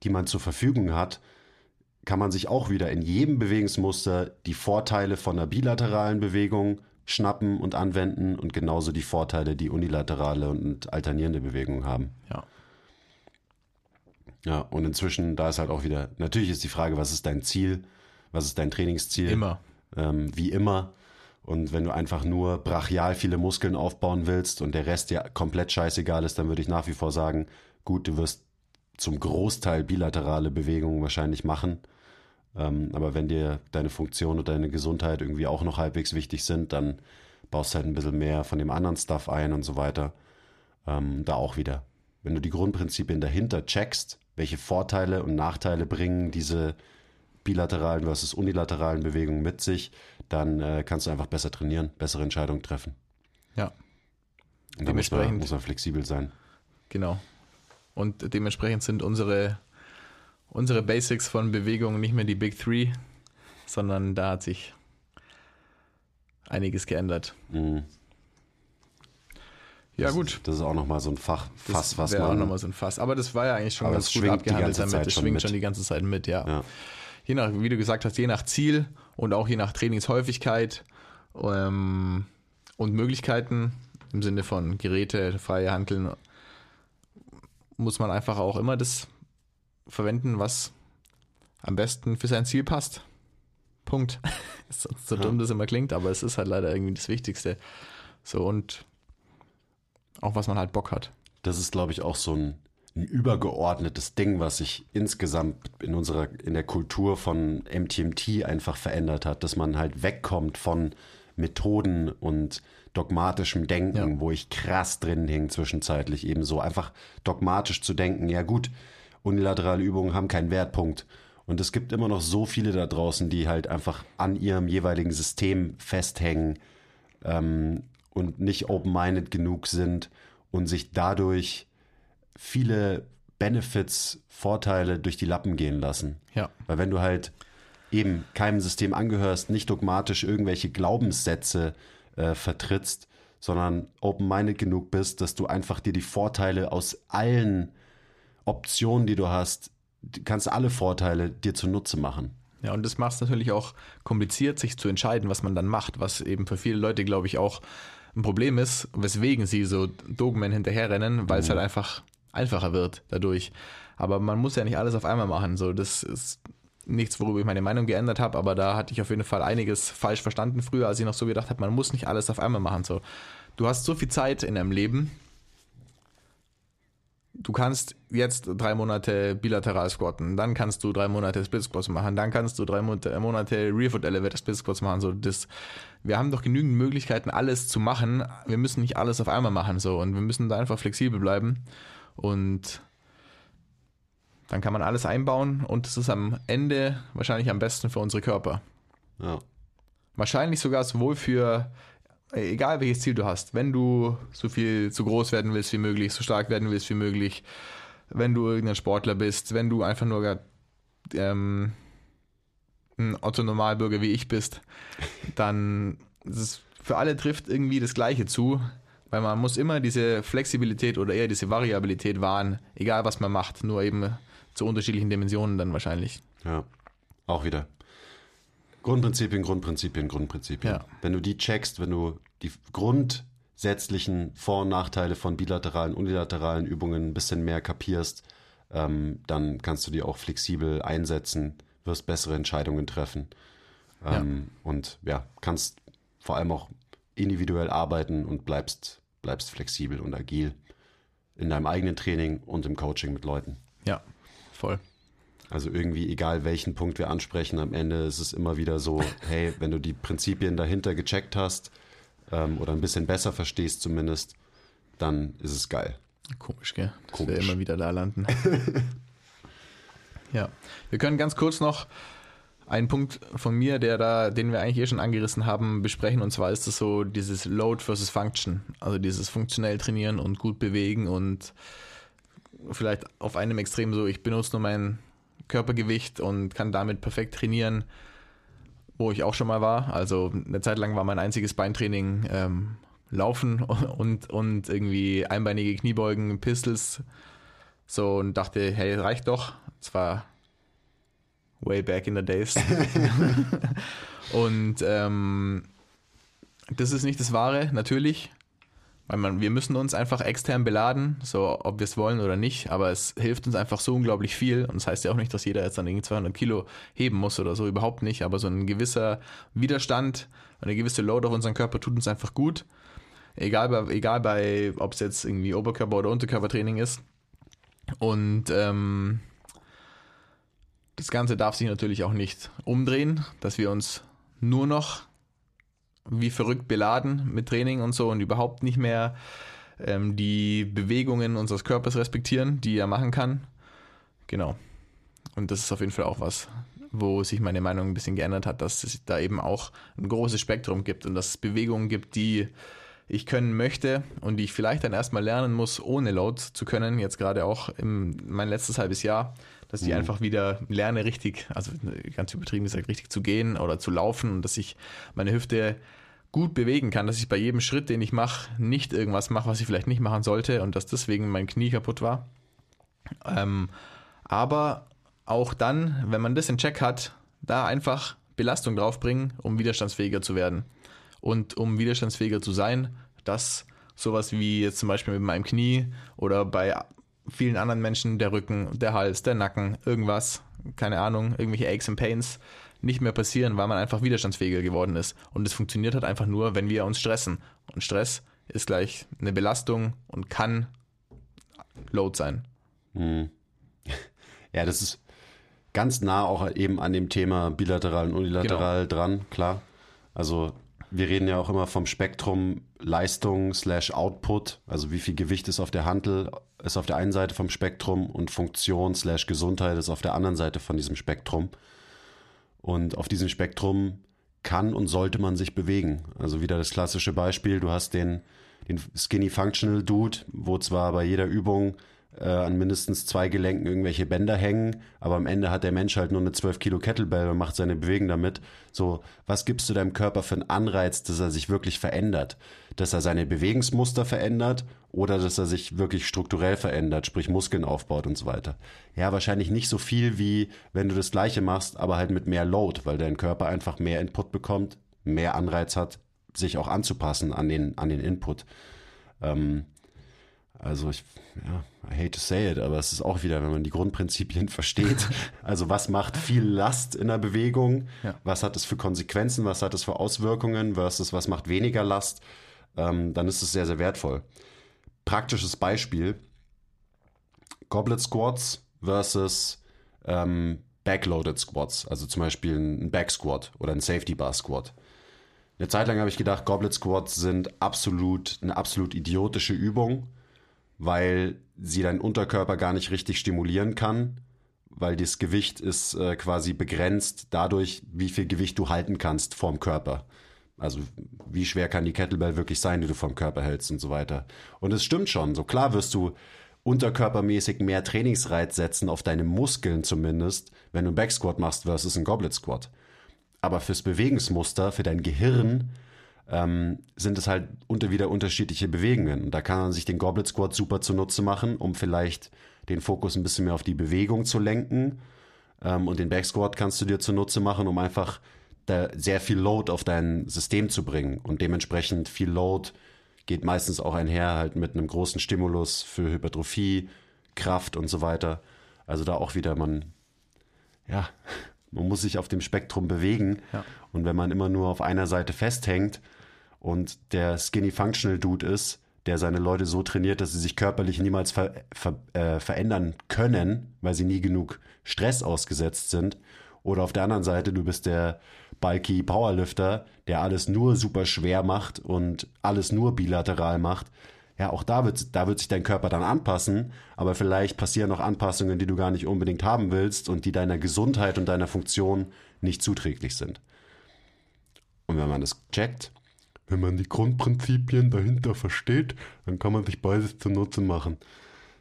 die man zur Verfügung hat, kann man sich auch wieder in jedem Bewegungsmuster die Vorteile von einer bilateralen Bewegung schnappen und anwenden und genauso die Vorteile, die unilaterale und alternierende Bewegung haben. Ja. Ja, und inzwischen, da ist halt auch wieder, natürlich ist die Frage, was ist dein Ziel? Was ist dein Trainingsziel? Immer. Ähm, wie immer. Und wenn du einfach nur brachial viele Muskeln aufbauen willst und der Rest dir komplett scheißegal ist, dann würde ich nach wie vor sagen, gut, du wirst zum Großteil bilaterale Bewegungen wahrscheinlich machen. Ähm, aber wenn dir deine Funktion und deine Gesundheit irgendwie auch noch halbwegs wichtig sind, dann baust du halt ein bisschen mehr von dem anderen Stuff ein und so weiter. Ähm, da auch wieder. Wenn du die Grundprinzipien dahinter checkst, welche Vorteile und Nachteile bringen diese bilateralen versus unilateralen Bewegungen mit sich, dann äh, kannst du einfach besser trainieren, bessere Entscheidungen treffen. Ja. Und muss man, muss man flexibel sein. Genau. Und dementsprechend sind unsere, unsere Basics von Bewegungen nicht mehr die Big Three, sondern da hat sich einiges geändert. Mhm. Ja, gut. Das ist auch nochmal so ein Fach, Fass, das was man. auch nochmal so ein Fass. Aber das war ja eigentlich schon ganz gut abgehandelt damit. Das schwingt mit. schon die ganze Zeit mit, ja. ja. Je nach, wie du gesagt hast, je nach Ziel und auch je nach Trainingshäufigkeit ähm, und Möglichkeiten im Sinne von Geräte, freie Handeln, muss man einfach auch immer das verwenden, was am besten für sein Ziel passt. Punkt. so, so ja. dumm das immer klingt, aber es ist halt leider irgendwie das Wichtigste. So und auch was man halt Bock hat. Das ist, glaube ich, auch so ein, ein übergeordnetes Ding, was sich insgesamt in unserer, in der Kultur von MTMT einfach verändert hat, dass man halt wegkommt von Methoden und dogmatischem Denken, ja. wo ich krass drin hing zwischenzeitlich eben so einfach dogmatisch zu denken, ja gut, unilaterale Übungen haben keinen Wertpunkt. Und es gibt immer noch so viele da draußen, die halt einfach an ihrem jeweiligen System festhängen ähm, und nicht open-minded genug sind und sich dadurch viele Benefits, Vorteile durch die Lappen gehen lassen. Ja. Weil wenn du halt eben keinem System angehörst, nicht dogmatisch irgendwelche Glaubenssätze äh, vertrittst, sondern open-minded genug bist, dass du einfach dir die Vorteile aus allen Optionen, die du hast, kannst alle Vorteile dir zunutze machen. Ja, und das macht es natürlich auch kompliziert, sich zu entscheiden, was man dann macht, was eben für viele Leute, glaube ich, auch ein Problem ist, weswegen sie so Dogmen hinterherrennen, weil es halt einfach einfacher wird dadurch. Aber man muss ja nicht alles auf einmal machen. So, das ist nichts, worüber ich meine Meinung geändert habe, aber da hatte ich auf jeden Fall einiges falsch verstanden früher, als ich noch so gedacht habe, man muss nicht alles auf einmal machen. So, du hast so viel Zeit in deinem Leben. Du kannst jetzt drei Monate bilateral squatten, dann kannst du drei Monate Split Squats machen, dann kannst du drei Monate, Monate Rear Foot Elevator Split Squats machen. So, das, wir haben doch genügend Möglichkeiten, alles zu machen. Wir müssen nicht alles auf einmal machen, so, und wir müssen da einfach flexibel bleiben. Und dann kann man alles einbauen und es ist am Ende wahrscheinlich am besten für unsere Körper. Ja. Wahrscheinlich sogar sowohl für, egal welches Ziel du hast, wenn du so viel zu groß werden willst wie möglich, so stark werden willst wie möglich, wenn du irgendein Sportler bist, wenn du einfach nur ähm, ein Otto-Normalbürger wie ich bist, dann ist es für alle trifft irgendwie das Gleiche zu, weil man muss immer diese Flexibilität oder eher diese Variabilität wahren, egal was man macht, nur eben zu unterschiedlichen Dimensionen dann wahrscheinlich. Ja, auch wieder. Grundprinzipien, Grundprinzipien, Grundprinzipien. Ja. Wenn du die checkst, wenn du die grundsätzlichen Vor- und Nachteile von bilateralen, unilateralen Übungen ein bisschen mehr kapierst, ähm, dann kannst du die auch flexibel einsetzen, wirst bessere Entscheidungen treffen ähm, und ja, kannst vor allem auch individuell arbeiten und bleibst, bleibst flexibel und agil in deinem eigenen Training und im Coaching mit Leuten. Ja, voll. Also irgendwie, egal welchen Punkt wir ansprechen, am Ende ist es immer wieder so, hey, wenn du die Prinzipien dahinter gecheckt hast ähm, oder ein bisschen besser verstehst zumindest, dann ist es geil. Komisch, gell? Dass Komisch. wir immer wieder da landen. ja. Wir können ganz kurz noch einen Punkt von mir, der da, den wir eigentlich eh schon angerissen haben, besprechen. Und zwar ist das so dieses Load versus Function. Also dieses funktionell trainieren und gut bewegen und vielleicht auf einem Extrem so, ich benutze nur mein Körpergewicht und kann damit perfekt trainieren, wo ich auch schon mal war. Also eine Zeit lang war mein einziges Beintraining ähm, Laufen und, und irgendwie einbeinige Kniebeugen, Pistols. So und dachte, hey, reicht doch. Zwar way back in the days. und ähm, das ist nicht das Wahre, natürlich. Weil man, wir müssen uns einfach extern beladen, so ob wir es wollen oder nicht, aber es hilft uns einfach so unglaublich viel. Und das heißt ja auch nicht, dass jeder jetzt dann irgendwie 200 Kilo heben muss oder so, überhaupt nicht. Aber so ein gewisser Widerstand, eine gewisse Load auf unseren Körper tut uns einfach gut. Egal bei, egal bei ob es jetzt irgendwie Oberkörper- oder Unterkörpertraining ist. Und ähm, das Ganze darf sich natürlich auch nicht umdrehen, dass wir uns nur noch wie verrückt beladen mit Training und so und überhaupt nicht mehr ähm, die Bewegungen unseres Körpers respektieren, die er machen kann. Genau. Und das ist auf jeden Fall auch was, wo sich meine Meinung ein bisschen geändert hat, dass es da eben auch ein großes Spektrum gibt und dass es Bewegungen gibt, die ich können möchte und die ich vielleicht dann erstmal lernen muss, ohne Load zu können. Jetzt gerade auch im mein letztes halbes Jahr, dass ich einfach wieder lerne, richtig, also ganz übertrieben gesagt, richtig zu gehen oder zu laufen und dass ich meine Hüfte gut bewegen kann, dass ich bei jedem Schritt, den ich mache, nicht irgendwas mache, was ich vielleicht nicht machen sollte und dass deswegen mein Knie kaputt war. Ähm, aber auch dann, wenn man das in Check hat, da einfach Belastung draufbringen, um widerstandsfähiger zu werden. Und um widerstandsfähiger zu sein, dass sowas wie jetzt zum Beispiel mit meinem Knie oder bei vielen anderen Menschen der Rücken, der Hals, der Nacken, irgendwas, keine Ahnung, irgendwelche Aches and Pains nicht mehr passieren, weil man einfach widerstandsfähiger geworden ist. Und es funktioniert halt einfach nur, wenn wir uns stressen. Und Stress ist gleich eine Belastung und kann Load sein. Ja, das ist ganz nah auch eben an dem Thema bilateral und unilateral dran, klar. Also wir reden ja auch immer vom Spektrum Leistung slash Output, also wie viel Gewicht ist auf der Hantel, ist auf der einen Seite vom Spektrum und Funktion slash Gesundheit ist auf der anderen Seite von diesem Spektrum. Und auf diesem Spektrum kann und sollte man sich bewegen. Also wieder das klassische Beispiel, du hast den, den Skinny Functional Dude, wo zwar bei jeder Übung äh, an mindestens zwei Gelenken irgendwelche Bänder hängen, aber am Ende hat der Mensch halt nur eine 12 Kilo Kettlebell und macht seine Bewegung damit. So, was gibst du deinem Körper für einen Anreiz, dass er sich wirklich verändert? Dass er seine Bewegungsmuster verändert oder dass er sich wirklich strukturell verändert, sprich Muskeln aufbaut und so weiter. Ja, wahrscheinlich nicht so viel wie wenn du das gleiche machst, aber halt mit mehr Load, weil dein Körper einfach mehr Input bekommt, mehr Anreiz hat, sich auch anzupassen an den, an den Input. Ähm, also ich, ja, I hate to say it, aber es ist auch wieder, wenn man die Grundprinzipien versteht. Also was macht viel Last in der Bewegung? Ja. Was hat es für Konsequenzen? Was hat es für Auswirkungen? Versus was macht weniger Last? Ähm, dann ist es sehr, sehr wertvoll. Praktisches Beispiel. Goblet Squats versus ähm, Backloaded Squats. Also zum Beispiel ein Back Squat oder ein Safety Bar Squat. Eine Zeit lang habe ich gedacht, Goblet Squats sind absolut eine absolut idiotische Übung weil sie deinen Unterkörper gar nicht richtig stimulieren kann, weil das Gewicht ist äh, quasi begrenzt dadurch, wie viel Gewicht du halten kannst vorm Körper. Also wie schwer kann die Kettlebell wirklich sein, die du vom Körper hältst und so weiter. Und es stimmt schon, so klar wirst du unterkörpermäßig mehr Trainingsreiz setzen, auf deine Muskeln zumindest, wenn du einen Backsquat machst versus einen Goblet Squat. Aber fürs Bewegungsmuster, für dein Gehirn, ähm, sind es halt unter wieder unterschiedliche Bewegungen. Und da kann man sich den Goblet Squat super zunutze machen, um vielleicht den Fokus ein bisschen mehr auf die Bewegung zu lenken. Ähm, und den Back Squat kannst du dir zunutze machen, um einfach da sehr viel Load auf dein System zu bringen. Und dementsprechend viel Load geht meistens auch einher halt mit einem großen Stimulus für Hypertrophie, Kraft und so weiter. Also da auch wieder man, ja, man muss sich auf dem Spektrum bewegen. Ja. Und wenn man immer nur auf einer Seite festhängt, und der Skinny Functional Dude ist, der seine Leute so trainiert, dass sie sich körperlich niemals ver, ver, äh, verändern können, weil sie nie genug Stress ausgesetzt sind. Oder auf der anderen Seite, du bist der bulky Powerlifter, der alles nur super schwer macht und alles nur bilateral macht. Ja, auch da wird, da wird sich dein Körper dann anpassen, aber vielleicht passieren noch Anpassungen, die du gar nicht unbedingt haben willst und die deiner Gesundheit und deiner Funktion nicht zuträglich sind. Und wenn man das checkt, wenn man die Grundprinzipien dahinter versteht, dann kann man sich beides zunutze machen.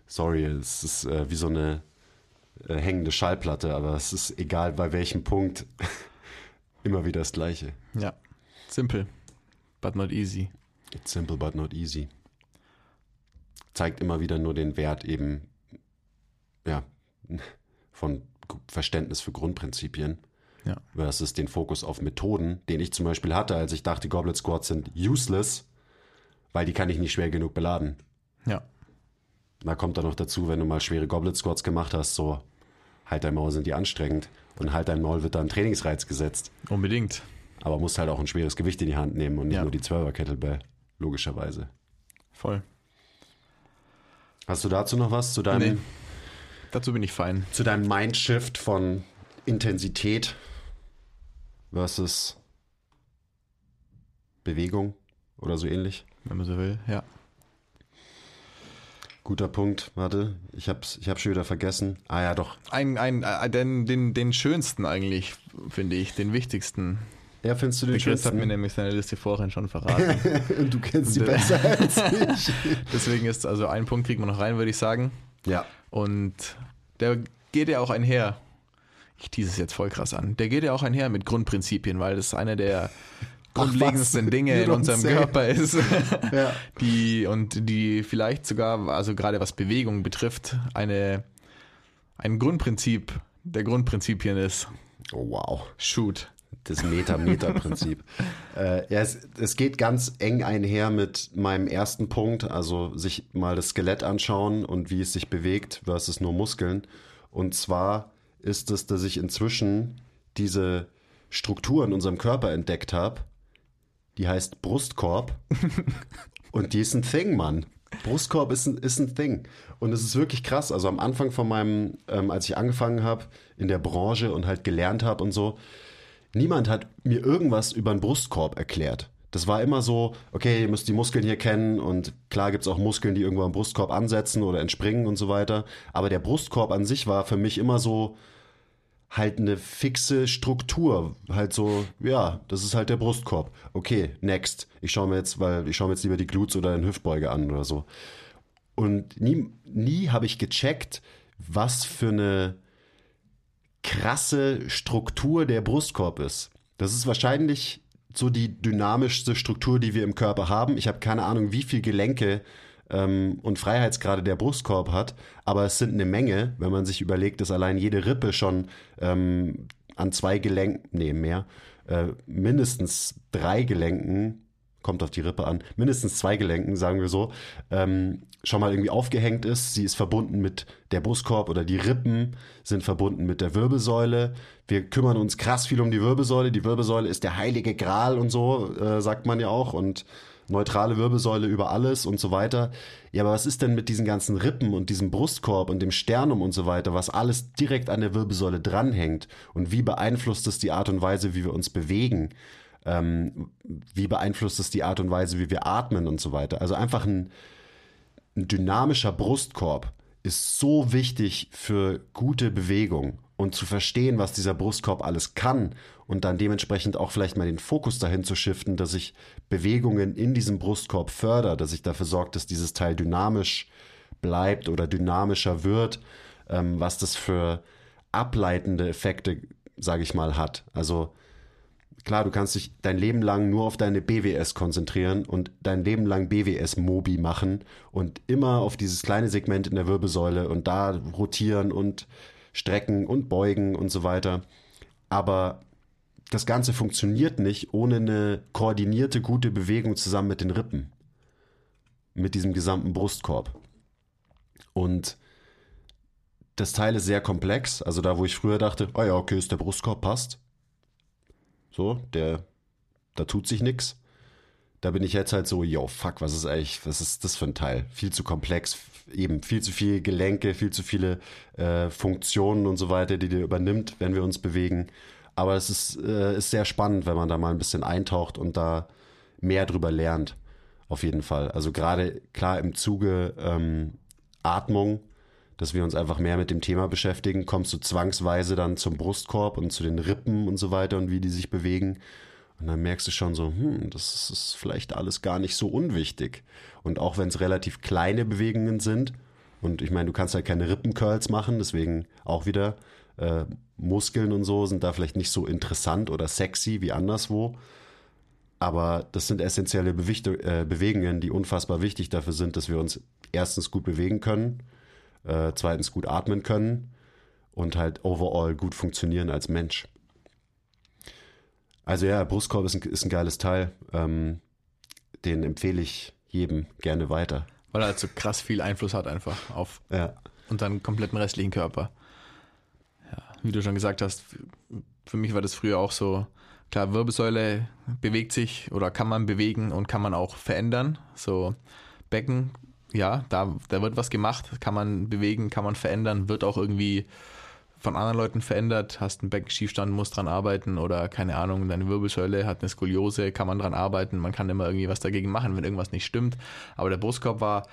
Sorry, es ist äh, wie so eine äh, hängende Schallplatte, aber es ist egal bei welchem Punkt immer wieder das Gleiche. Ja, simple, but not easy. It's simple but not easy. Zeigt immer wieder nur den Wert eben, ja, von Verständnis für Grundprinzipien Ja. versus den Fokus auf Methoden, den ich zum Beispiel hatte, als ich dachte, Goblet Squats sind useless, weil die kann ich nicht schwer genug beladen. Ja, Da kommt dann noch dazu, wenn du mal schwere Goblet Squats gemacht hast, so halt dein Maul sind die anstrengend und halt dein Maul wird da ein Trainingsreiz gesetzt. unbedingt. Aber musst halt auch ein schweres Gewicht in die Hand nehmen und nicht Ja. nur die 12er Kettlebell, logischerweise. Voll. Hast du dazu noch was zu deinem, Nee. Dazu bin ich fein. zu deinem Mindshift von Intensität versus Bewegung oder so ähnlich? Wenn man so will, ja. Guter Punkt. Warte, ich hab's, ich hab's schon wieder vergessen. Ah ja, doch. Ein, ein, äh, den, den, den schönsten eigentlich, finde ich, den wichtigsten. Ja, findest du den Der Chris hat mir schönsten? nämlich seine Liste vorhin schon verraten. du kennst sie Und, äh, besser als ich. Deswegen ist also ein Punkt kriegt man noch rein, würde ich sagen. Ja. Und der geht ja auch einher. Ich tease es jetzt voll krass an. Der geht ja auch einher mit Grundprinzipien, weil das einer der grundlegendsten? Dinge in unserem say. Körper ist. Ja. Die und die vielleicht sogar, also gerade was Bewegung betrifft, eine ein Grundprinzip der Grundprinzipien ist. Oh, wow. Shoot. Das Meta-Meta-Prinzip. äh, ja, es, es geht ganz eng einher mit meinem ersten Punkt, also sich mal das Skelett anschauen und wie es sich bewegt versus nur Muskeln. Und zwar ist es, dass ich inzwischen diese Struktur in unserem Körper entdeckt habe. Die heißt Brustkorb. und die ist ein Thing, Mann. Brustkorb ist ein, ist ein Thing. Und es ist wirklich krass. Also am Anfang von meinem, ähm, als ich angefangen habe in der Branche und halt gelernt habe und so, niemand hat mir irgendwas über einen Brustkorb erklärt. Das war immer so, okay, ihr müsst die Muskeln hier kennen und klar gibt's auch Muskeln, die irgendwo am Brustkorb ansetzen oder entspringen und so weiter. Aber der Brustkorb an sich war für mich immer so halt eine fixe Struktur. Halt so, ja, das ist halt der Brustkorb. Okay, next. Ich schaue mir jetzt, weil ich schaue mir jetzt lieber die Glutes oder den Hüftbeuge an oder so. Und nie, nie habe ich gecheckt, was für eine krasse Struktur der Brustkorb ist. Das ist wahrscheinlich so die dynamischste Struktur, die wir im Körper haben. Ich habe keine Ahnung, wie viel Gelenke ähm, und Freiheitsgrade der Brustkorb hat, aber es sind eine Menge, wenn man sich überlegt, dass allein jede Rippe schon ähm, an zwei Gelenken, nee, mehr, äh, mindestens drei Gelenken kommt auf die Rippe an, mindestens zwei Gelenken, sagen wir so, ähm, schon mal irgendwie aufgehängt ist. Sie ist verbunden mit der Brustkorb oder die Rippen sind verbunden mit der Wirbelsäule. Wir kümmern uns krass viel um die Wirbelsäule. Die Wirbelsäule ist der heilige Gral und so, äh, sagt man ja auch. Und neutrale Wirbelsäule über alles und so weiter. Ja, aber was ist denn mit diesen ganzen Rippen und diesem Brustkorb und dem Sternum und so weiter, was alles direkt an der Wirbelsäule dranhängt? Und wie beeinflusst es die Art und Weise, wie wir uns bewegen? ähm, wie beeinflusst es die Art und Weise, wie wir atmen und so weiter. Also einfach ein, ein dynamischer Brustkorb ist so wichtig für gute Bewegung und zu verstehen, was dieser Brustkorb alles kann und dann dementsprechend auch vielleicht mal den Fokus dahin zu shiften, dass ich Bewegungen in diesem Brustkorb fördere, dass ich dafür sorge, dass dieses Teil dynamisch bleibt oder dynamischer wird, ähm, was das für ableitende Effekte, sage ich mal, hat. Also Klar, du kannst dich dein Leben lang nur auf deine BWS konzentrieren und dein Leben lang BWS-Mobi machen und immer auf dieses kleine Segment in der Wirbelsäule und da rotieren und strecken und beugen und so weiter. Aber das Ganze funktioniert nicht ohne eine koordinierte, gute Bewegung zusammen mit den Rippen. Mit diesem gesamten Brustkorb. Und das Teil ist sehr komplex. Also da, wo ich früher dachte, oh ja, okay, ist der Brustkorb, passt so, der, da tut sich nichts. Da bin ich jetzt halt so, yo, fuck, was ist eigentlich, was ist das für ein Teil? Viel zu komplex, eben viel zu viele Gelenke, viel zu viele äh, Funktionen und so weiter, die der übernimmt, wenn wir uns bewegen. Aber es ist, äh, ist sehr spannend, wenn man da mal ein bisschen eintaucht und da mehr drüber lernt. Auf jeden Fall. Also gerade klar im Zuge ähm, Atmung dass wir uns einfach mehr mit dem Thema beschäftigen, kommst du zwangsweise dann zum Brustkorb und zu den Rippen und so weiter und wie die sich bewegen. Und dann merkst du schon so, hm, das ist vielleicht alles gar nicht so unwichtig. Und auch wenn es relativ kleine Bewegungen sind, und ich meine, du kannst halt keine Rippencurls machen, deswegen auch wieder äh, Muskeln und so sind da vielleicht nicht so interessant oder sexy wie anderswo. Aber das sind essentielle Bewichte, äh, Bewegungen, die unfassbar wichtig dafür sind, dass wir uns erstens gut bewegen können äh, zweitens gut atmen können und halt overall gut funktionieren als Mensch. Also ja, Brustkorb ist ein, ist ein geiles Teil. Ähm, den empfehle ich jedem gerne weiter. Weil er halt so krass viel Einfluss hat einfach auf ja. unseren kompletten restlichen Körper. Wie du schon gesagt hast, für mich war das früher auch so, klar, Wirbelsäule bewegt sich oder kann man bewegen und kann man auch verändern. So Becken ja, da, da wird was gemacht, kann man bewegen, kann man verändern, wird auch irgendwie von anderen Leuten verändert, hast einen Beckenschiefstand, musst dran arbeiten oder keine Ahnung, deine Wirbelsäule hat eine Skoliose, kann man dran arbeiten, man kann immer irgendwie was dagegen machen, wenn irgendwas nicht stimmt. Aber der Brustkorb war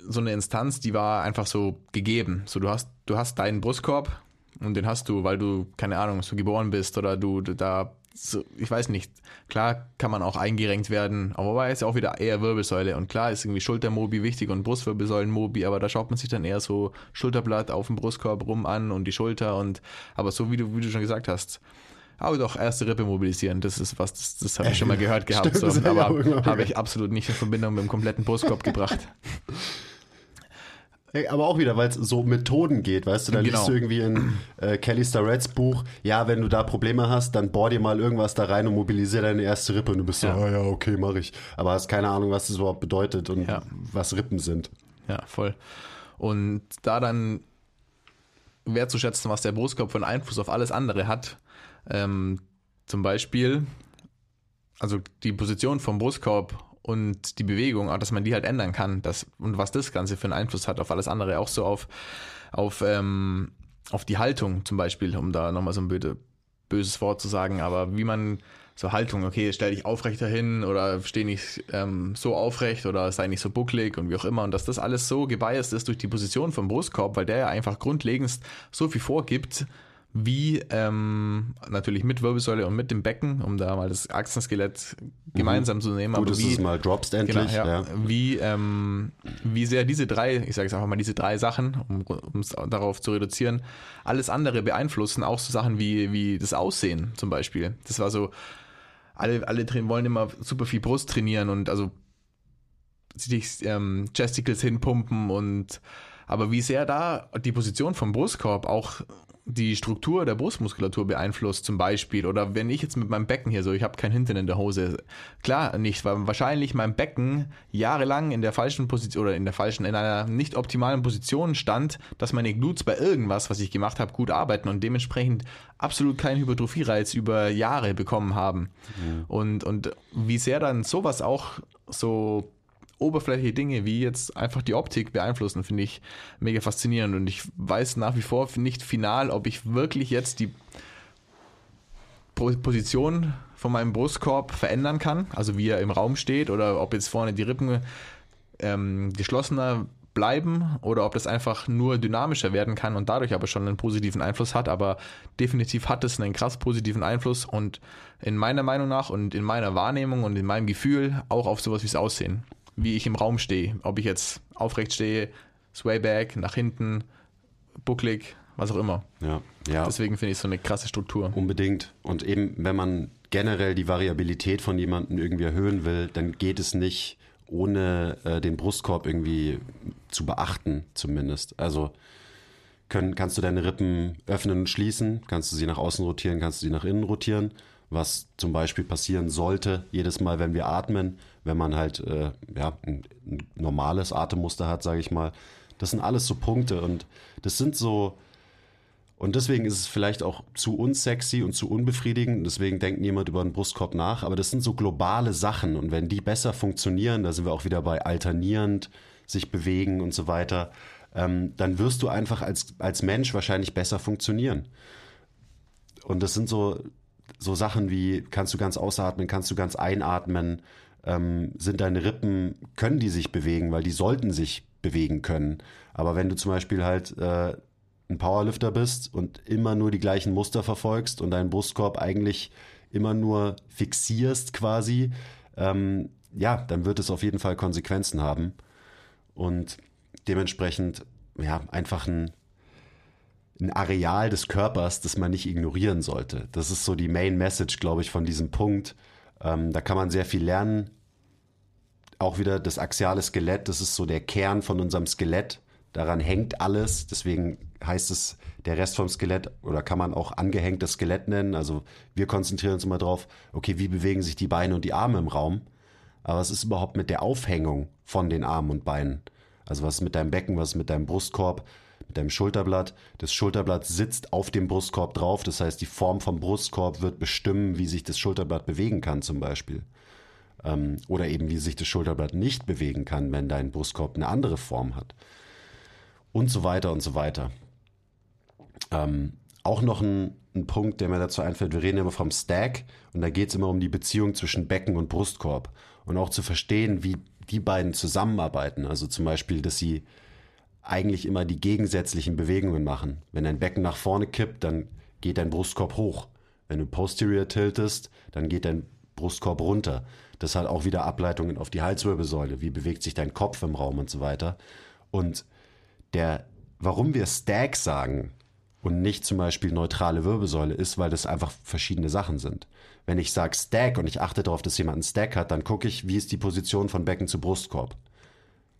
so eine Instanz, die war einfach so gegeben. So, du hast, du hast deinen Brustkorb und den hast du, weil du, keine Ahnung, so geboren bist oder du, du da so, ich weiß nicht, klar kann man auch eingerenkt werden, aber war jetzt auch wieder eher Wirbelsäule. Und klar ist irgendwie Schultermobi wichtig und Brustwirbelsäulenmobi, aber da schaut man sich dann eher so Schulterblatt auf dem Brustkorb rum an und die Schulter und, aber so wie du, wie du schon gesagt hast, aber doch erste Rippe mobilisieren, das ist was, das, das habe ich schon mal gehört gehabt, Stimmt, so, aber habe ich absolut nicht in Verbindung mit dem kompletten Brustkorb gebracht. Aber auch wieder, weil es so Methoden geht, weißt du, da genau. liest du irgendwie in äh, Kelly Starrett's Buch, ja, wenn du da Probleme hast, dann bohr dir mal irgendwas da rein und mobilisier deine erste Rippe und du bist ja. so, oh ja, okay, mach ich. Aber hast keine Ahnung, was das überhaupt bedeutet und ja. was Rippen sind. Ja, voll. Und da dann wertzuschätzen, was der Brustkorb für einen Einfluss auf alles andere hat, ähm, zum Beispiel, also die Position vom Brustkorb und die Bewegung, dass man die halt ändern kann. Das, und was das Ganze für einen Einfluss hat auf alles andere, auch so auf, auf, ähm, auf die Haltung zum Beispiel, um da nochmal so ein böse, böses Wort zu sagen, aber wie man so Haltung, okay, stell dich aufrechter hin oder steh nicht ähm, so aufrecht oder sei nicht so bucklig und wie auch immer. Und dass das alles so gebiased ist durch die Position vom Brustkorb, weil der ja einfach grundlegend so viel vorgibt, wie ähm, natürlich mit Wirbelsäule und mit dem Becken, um da mal das Achsenskelett gemeinsam zu nehmen. Gut, aber dass wie, du es mal droppst genau, endlich. ja, ja. Wie, ähm, wie sehr diese drei, ich sage es einfach mal, diese drei Sachen, um es darauf zu reduzieren, alles andere beeinflussen, auch so Sachen wie, wie das Aussehen zum Beispiel. Das war so, alle, alle wollen immer super viel Brust trainieren und also sich ähm, Chesticles hinpumpen und aber wie sehr da die Position vom Brustkorb auch die Struktur der Brustmuskulatur beeinflusst zum Beispiel oder wenn ich jetzt mit meinem Becken hier so, ich habe kein Hintern in der Hose, klar nicht, weil wahrscheinlich mein Becken jahrelang in der falschen Position oder in der falschen, in einer nicht optimalen Position stand, dass meine Glutes bei irgendwas, was ich gemacht habe, gut arbeiten und dementsprechend absolut keinen Hypertrophie-Reiz über Jahre bekommen haben. Mhm. Und, und wie sehr dann sowas auch so oberflächliche Dinge wie jetzt einfach die Optik beeinflussen, finde ich mega faszinierend. Und ich weiß nach wie vor nicht final, ob ich wirklich jetzt die Position von meinem Brustkorb verändern kann, also wie er im Raum steht, oder ob jetzt vorne die Rippen ähm, geschlossener bleiben oder ob das einfach nur dynamischer werden kann und dadurch aber schon einen positiven Einfluss hat. Aber definitiv hat es einen krass positiven Einfluss und in meiner Meinung nach und in meiner Wahrnehmung und in meinem Gefühl auch auf sowas wie es Aussehen wie ich im Raum stehe. Ob ich jetzt aufrecht stehe, Swayback, nach hinten, bucklig, was auch immer. Ja, ja. Deswegen finde ich so eine krasse Struktur. Unbedingt. Und eben, wenn man generell die Variabilität von jemandem irgendwie erhöhen will, dann geht es nicht ohne äh, den Brustkorb irgendwie zu beachten, zumindest. Also können, kannst du deine Rippen öffnen und schließen, kannst du sie nach außen rotieren, kannst du sie nach innen rotieren was zum Beispiel passieren sollte, jedes Mal, wenn wir atmen, wenn man halt äh, ja, ein, ein normales Atemmuster hat, sage ich mal. Das sind alles so Punkte und das sind so, und deswegen ist es vielleicht auch zu unsexy und zu unbefriedigend. Deswegen denkt niemand über den Brustkorb nach. Aber das sind so globale Sachen. Und wenn die besser funktionieren, da sind wir auch wieder bei alternierend, sich bewegen und so weiter, ähm, dann wirst du einfach als, als Mensch wahrscheinlich besser funktionieren. Und das sind so so Sachen wie, kannst du ganz ausatmen, kannst du ganz einatmen, ähm, sind deine Rippen, können die sich bewegen, weil die sollten sich bewegen können. Aber wenn du zum Beispiel halt äh, ein Powerlifter bist und immer nur die gleichen Muster verfolgst und deinen Brustkorb eigentlich immer nur fixierst quasi, ähm, ja, dann wird es auf jeden Fall Konsequenzen haben. Und dementsprechend, ja, einfach ein ein Areal des Körpers, das man nicht ignorieren sollte. Das ist so die Main Message, glaube ich, von diesem Punkt. Ähm, da kann man sehr viel lernen. Auch wieder das axiale Skelett, das ist so der Kern von unserem Skelett. Daran hängt alles. Deswegen heißt es der Rest vom Skelett oder kann man auch angehängtes Skelett nennen. Also wir konzentrieren uns immer drauf, okay, wie bewegen sich die Beine und die Arme im Raum? Aber was ist überhaupt mit der Aufhängung von den Armen und Beinen? Also was ist mit deinem Becken, was ist mit deinem Brustkorb? mit deinem Schulterblatt. Das Schulterblatt sitzt auf dem Brustkorb drauf. Das heißt, die Form vom Brustkorb wird bestimmen, wie sich das Schulterblatt bewegen kann zum Beispiel. Ähm, oder eben, wie sich das Schulterblatt nicht bewegen kann, wenn dein Brustkorb eine andere Form hat. Und so weiter und so weiter. Ähm, auch noch ein, ein, Punkt, der mir dazu einfällt, wir reden immer vom Stack und da geht es immer um die Beziehung zwischen Becken und Brustkorb und auch zu verstehen, wie die beiden zusammenarbeiten. Also zum Beispiel, dass sie eigentlich immer die gegensätzlichen Bewegungen machen. Wenn dein Becken nach vorne kippt, dann geht dein Brustkorb hoch. Wenn du posterior tiltest, dann geht dein Brustkorb runter. Das hat auch wieder Ableitungen auf die Halswirbelsäule. Wie bewegt sich dein Kopf im Raum und so weiter. Und der, warum wir Stack sagen und nicht zum Beispiel neutrale Wirbelsäule ist, weil das einfach verschiedene Sachen sind. Wenn ich sage Stack und ich achte darauf, dass jemand einen Stack hat, dann gucke ich, wie ist die Position von Becken zu Brustkorb.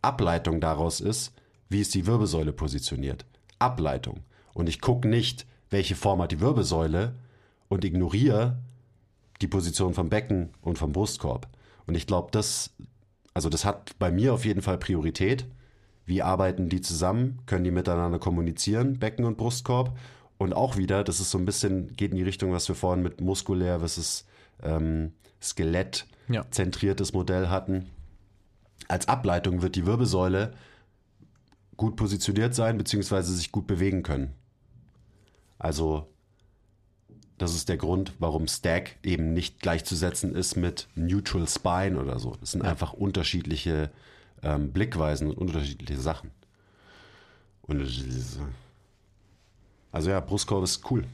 Ableitung daraus ist, wie ist die Wirbelsäule positioniert? Ableitung. Und ich gucke nicht, welche Form hat die Wirbelsäule und ignoriere die Position vom Becken und vom Brustkorb. Und ich glaube, das, also das hat bei mir auf jeden Fall Priorität. Wie arbeiten die zusammen? Können die miteinander kommunizieren, Becken und Brustkorb? Und auch wieder, das ist so ein bisschen, geht in die Richtung, was wir vorhin mit muskulär versus ähm, Skelett zentriertes Modell hatten. Als Ableitung wird die Wirbelsäule gut positioniert sein, beziehungsweise sich gut bewegen können. Also, das ist der Grund, warum Stack eben nicht gleichzusetzen ist mit Neutral Spine oder so. Das sind ja. einfach unterschiedliche ähm, Blickweisen und unterschiedliche Sachen. Unterschiedliche Sachen. Also ja, Brustkorb ist cool.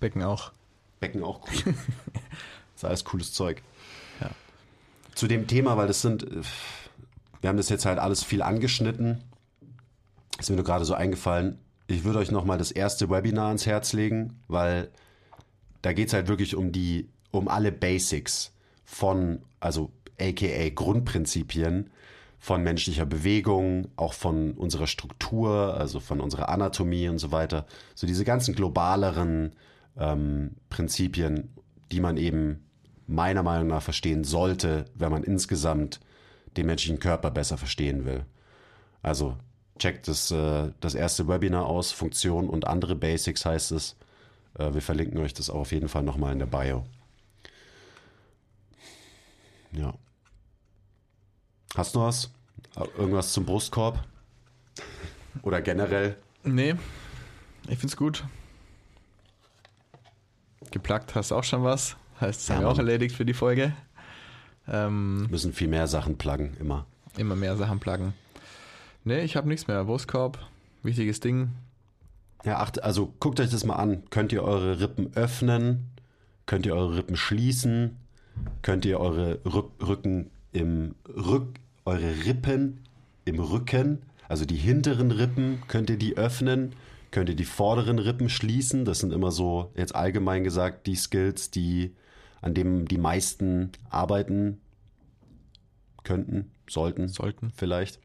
Becken auch. Becken auch cool. ist alles cooles Zeug. Ja. Zu dem Thema, weil das sind, äh, wir haben das jetzt halt alles viel angeschnitten. Ist mir nur gerade so eingefallen. Ich würde euch nochmal das erste Webinar ans Herz legen, weil da geht es halt wirklich um die, um alle Basics von, also aka Grundprinzipien von menschlicher Bewegung, auch von unserer Struktur, also von unserer Anatomie und so weiter. So diese ganzen globaleren ähm, Prinzipien, die man eben meiner Meinung nach verstehen sollte, wenn man insgesamt den menschlichen Körper besser verstehen will. Also checkt das, äh, das erste Webinar aus, Funktion und andere Basics heißt es. Äh, wir verlinken euch das auch auf jeden Fall nochmal in der Bio. Ja. Hast du was? Irgendwas zum Brustkorb? Oder generell? Nee, ich find's gut. Geplagt hast auch schon was. Heißt, es Ja, haben wir auch erledigt für die Folge. Ähm, Müssen viel mehr Sachen pluggen, immer. immer mehr Sachen pluggen. Nee, ich habe nichts mehr. Brustkorb, wichtiges Ding. Ja, acht, also guckt euch das mal an. Könnt ihr eure Rippen öffnen? Könnt ihr eure Rippen schließen? Könnt ihr eure Rück, Rücken im Rück, eure Rippen im Rücken, also die hinteren Rippen, könnt ihr die öffnen? Könnt ihr die vorderen Rippen schließen? Das sind immer so, jetzt allgemein gesagt, die Skills, die, an denen die meisten arbeiten könnten, sollten, Sollten. vielleicht.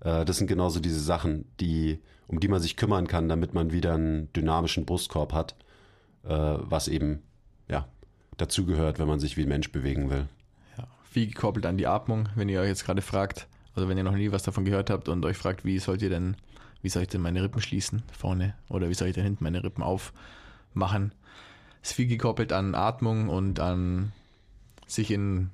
Äh, das sind genauso diese Sachen, die, um die man sich kümmern kann, damit man wieder einen dynamischen Brustkorb hat, äh, was eben ja, dazugehört, wenn man sich wie ein Mensch bewegen will. Ja. Viel gekoppelt an die Atmung, wenn ihr euch jetzt gerade fragt, also wenn ihr noch nie was davon gehört habt und euch fragt, wie sollt ihr denn, wie soll ich denn meine Rippen schließen vorne oder wie soll ich denn hinten meine Rippen aufmachen, ist viel gekoppelt an Atmung und an sich in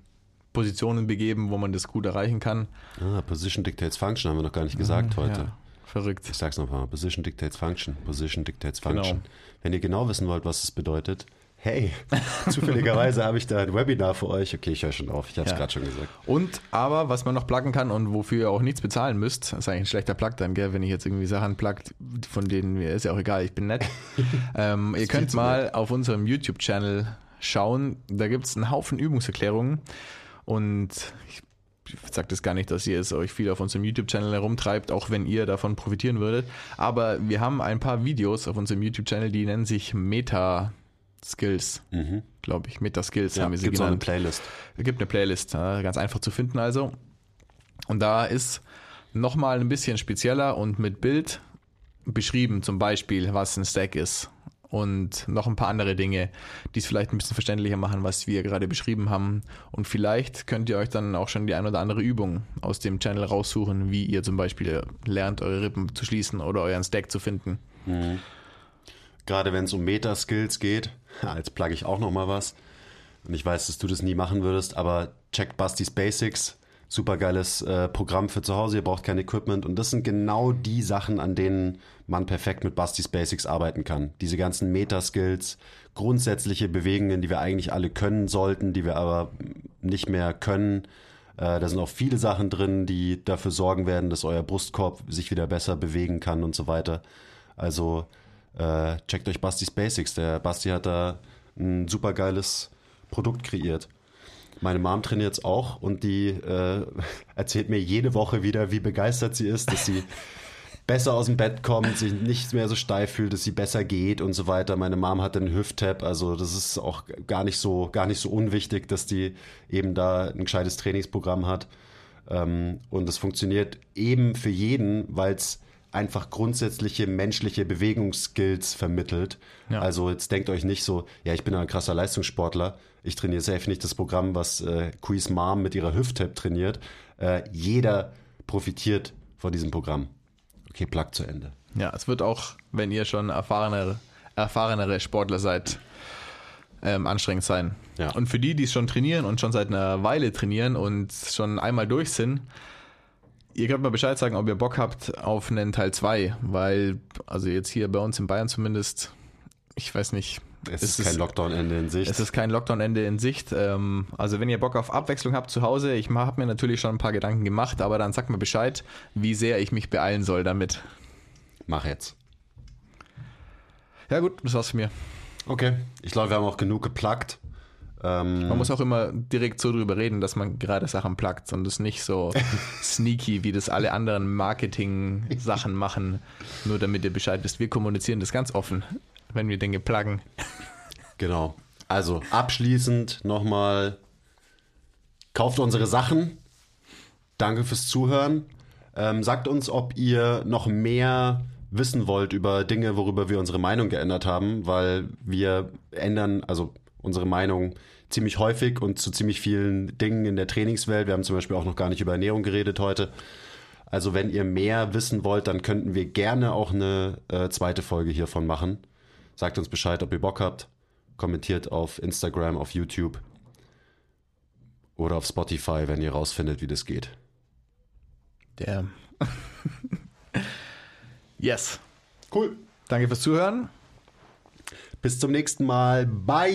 Positionen begeben, wo man das gut erreichen kann. Ah, Position Dictates Function haben wir noch gar nicht gesagt heute. Ja, verrückt. Ich sag's noch mal. Position Dictates Function. Position Dictates Genau. Function. Wenn ihr genau wissen wollt, was es bedeutet, hey, zufälligerweise habe ich da ein Webinar für euch. Okay, ich höre schon auf. Ich habe es Ja. gerade schon gesagt. Und aber, was man noch pluggen kann und wofür ihr auch nichts bezahlen müsst, ist eigentlich ein schlechter Plug dann, gell, wenn ich jetzt irgendwie Sachen pluggt, von denen mir ist ja auch egal, ich bin nett. ähm, ihr könnt mal auf unserem YouTube-Channel schauen, da gibt es einen Haufen Übungserklärungen und ich sage das gar nicht, dass ihr es euch viel auf unserem YouTube-Channel herumtreibt, auch wenn ihr davon profitieren würdet, aber wir haben ein paar Videos auf unserem YouTube-Channel, die nennen sich Meta-Skills, Mhm. glaube ich. Meta-Skills Ja, haben wir sie gibt auch eine genannt. Playlist. Es gibt eine Playlist, ganz einfach zu finden also. Und da ist nochmal ein bisschen spezieller und mit Bild beschrieben, zum Beispiel, was ein Stack ist. Und noch ein paar andere Dinge, die es vielleicht ein bisschen verständlicher machen, was wir gerade beschrieben haben. Und vielleicht könnt ihr euch dann auch schon die ein oder andere Übung aus dem Channel raussuchen, wie ihr zum Beispiel lernt, eure Rippen zu schließen oder euren Stack zu finden. Gerade wenn es um Meta-Skills geht, als plug ich auch noch mal was. Und ich weiß, dass du das nie machen würdest, aber checkt Bastis Basics. Super geiles äh, Programm für zu Hause. Ihr braucht kein Equipment. Und das sind genau die Sachen, an denen man perfekt mit Bastis Basics arbeiten kann. Diese ganzen Meta-Skills, grundsätzliche Bewegungen, die wir eigentlich alle können sollten, die wir aber nicht mehr können. Äh, da sind auch viele Sachen drin, die dafür sorgen werden, dass euer Brustkorb sich wieder besser bewegen kann und so weiter. Also äh, checkt euch Bastis Basics. Der Basti hat da ein super geiles Produkt kreiert. Meine Mom trainiert es auch und die äh, erzählt mir jede Woche wieder, wie begeistert sie ist, dass sie besser aus dem Bett kommt, sich nicht mehr so steif fühlt, dass sie besser geht und so weiter. Meine Mom hat einen Hüft-Tab, also das ist auch gar nicht so, gar nicht so unwichtig, dass die eben da ein gescheites Trainingsprogramm hat. Ähm, und es funktioniert eben für jeden, weil es einfach grundsätzliche menschliche Bewegungsskills vermittelt. Ja. Also jetzt denkt euch nicht so, ja, ich bin ein krasser Leistungssportler, ich trainiere safe nicht das Programm, was äh, Quiz Mom mit ihrer Hüft-Tab trainiert. Äh, jeder profitiert von diesem Programm. Okay, Plug zu Ende. Ja, es wird auch, wenn ihr schon erfahrenere, erfahrenere Sportler seid, ähm, anstrengend sein. Ja. Und für die, die es schon trainieren und schon seit einer Weile trainieren und schon einmal durch sind, ihr könnt mir Bescheid sagen, ob ihr Bock habt auf einen Teil 2, weil, also jetzt hier bei uns in Bayern zumindest, ich weiß nicht. Es, ist kein Lockdown-Ende in Sicht. Es ist kein Lockdown-Ende in Sicht. Ähm, also wenn ihr Bock auf Abwechslung habt zu Hause, ich habe mir natürlich schon ein paar Gedanken gemacht, aber dann sagt mir Bescheid, wie sehr ich mich beeilen soll damit. Mach jetzt. Ja, gut, das war's für mir. Okay, ich glaube, wir haben auch genug geplagt. Ähm, Man muss auch immer direkt so drüber reden, dass man gerade Sachen plagt und es nicht so sneaky, wie das alle anderen Marketing-Sachen machen, nur damit ihr Bescheid wisst. Wir kommunizieren das ganz offen, wenn wir Dinge pluggen. Genau. Also abschließend nochmal, kauft unsere Sachen. Danke fürs Zuhören. Ähm, sagt uns, ob ihr noch mehr wissen wollt über Dinge, worüber wir unsere Meinung geändert haben, weil wir ändern, also unsere Meinung ziemlich häufig und zu ziemlich vielen Dingen in der Trainingswelt. Wir haben zum Beispiel auch noch gar nicht über Ernährung geredet heute. Also wenn ihr mehr wissen wollt, dann könnten wir gerne auch eine äh, zweite Folge hiervon machen. Sagt uns Bescheid, ob ihr Bock habt. Kommentiert auf Instagram, auf YouTube oder auf Spotify, wenn ihr rausfindet, wie das geht. Der. yes. Cool. Danke fürs Zuhören. Bis zum nächsten Mal. Bye.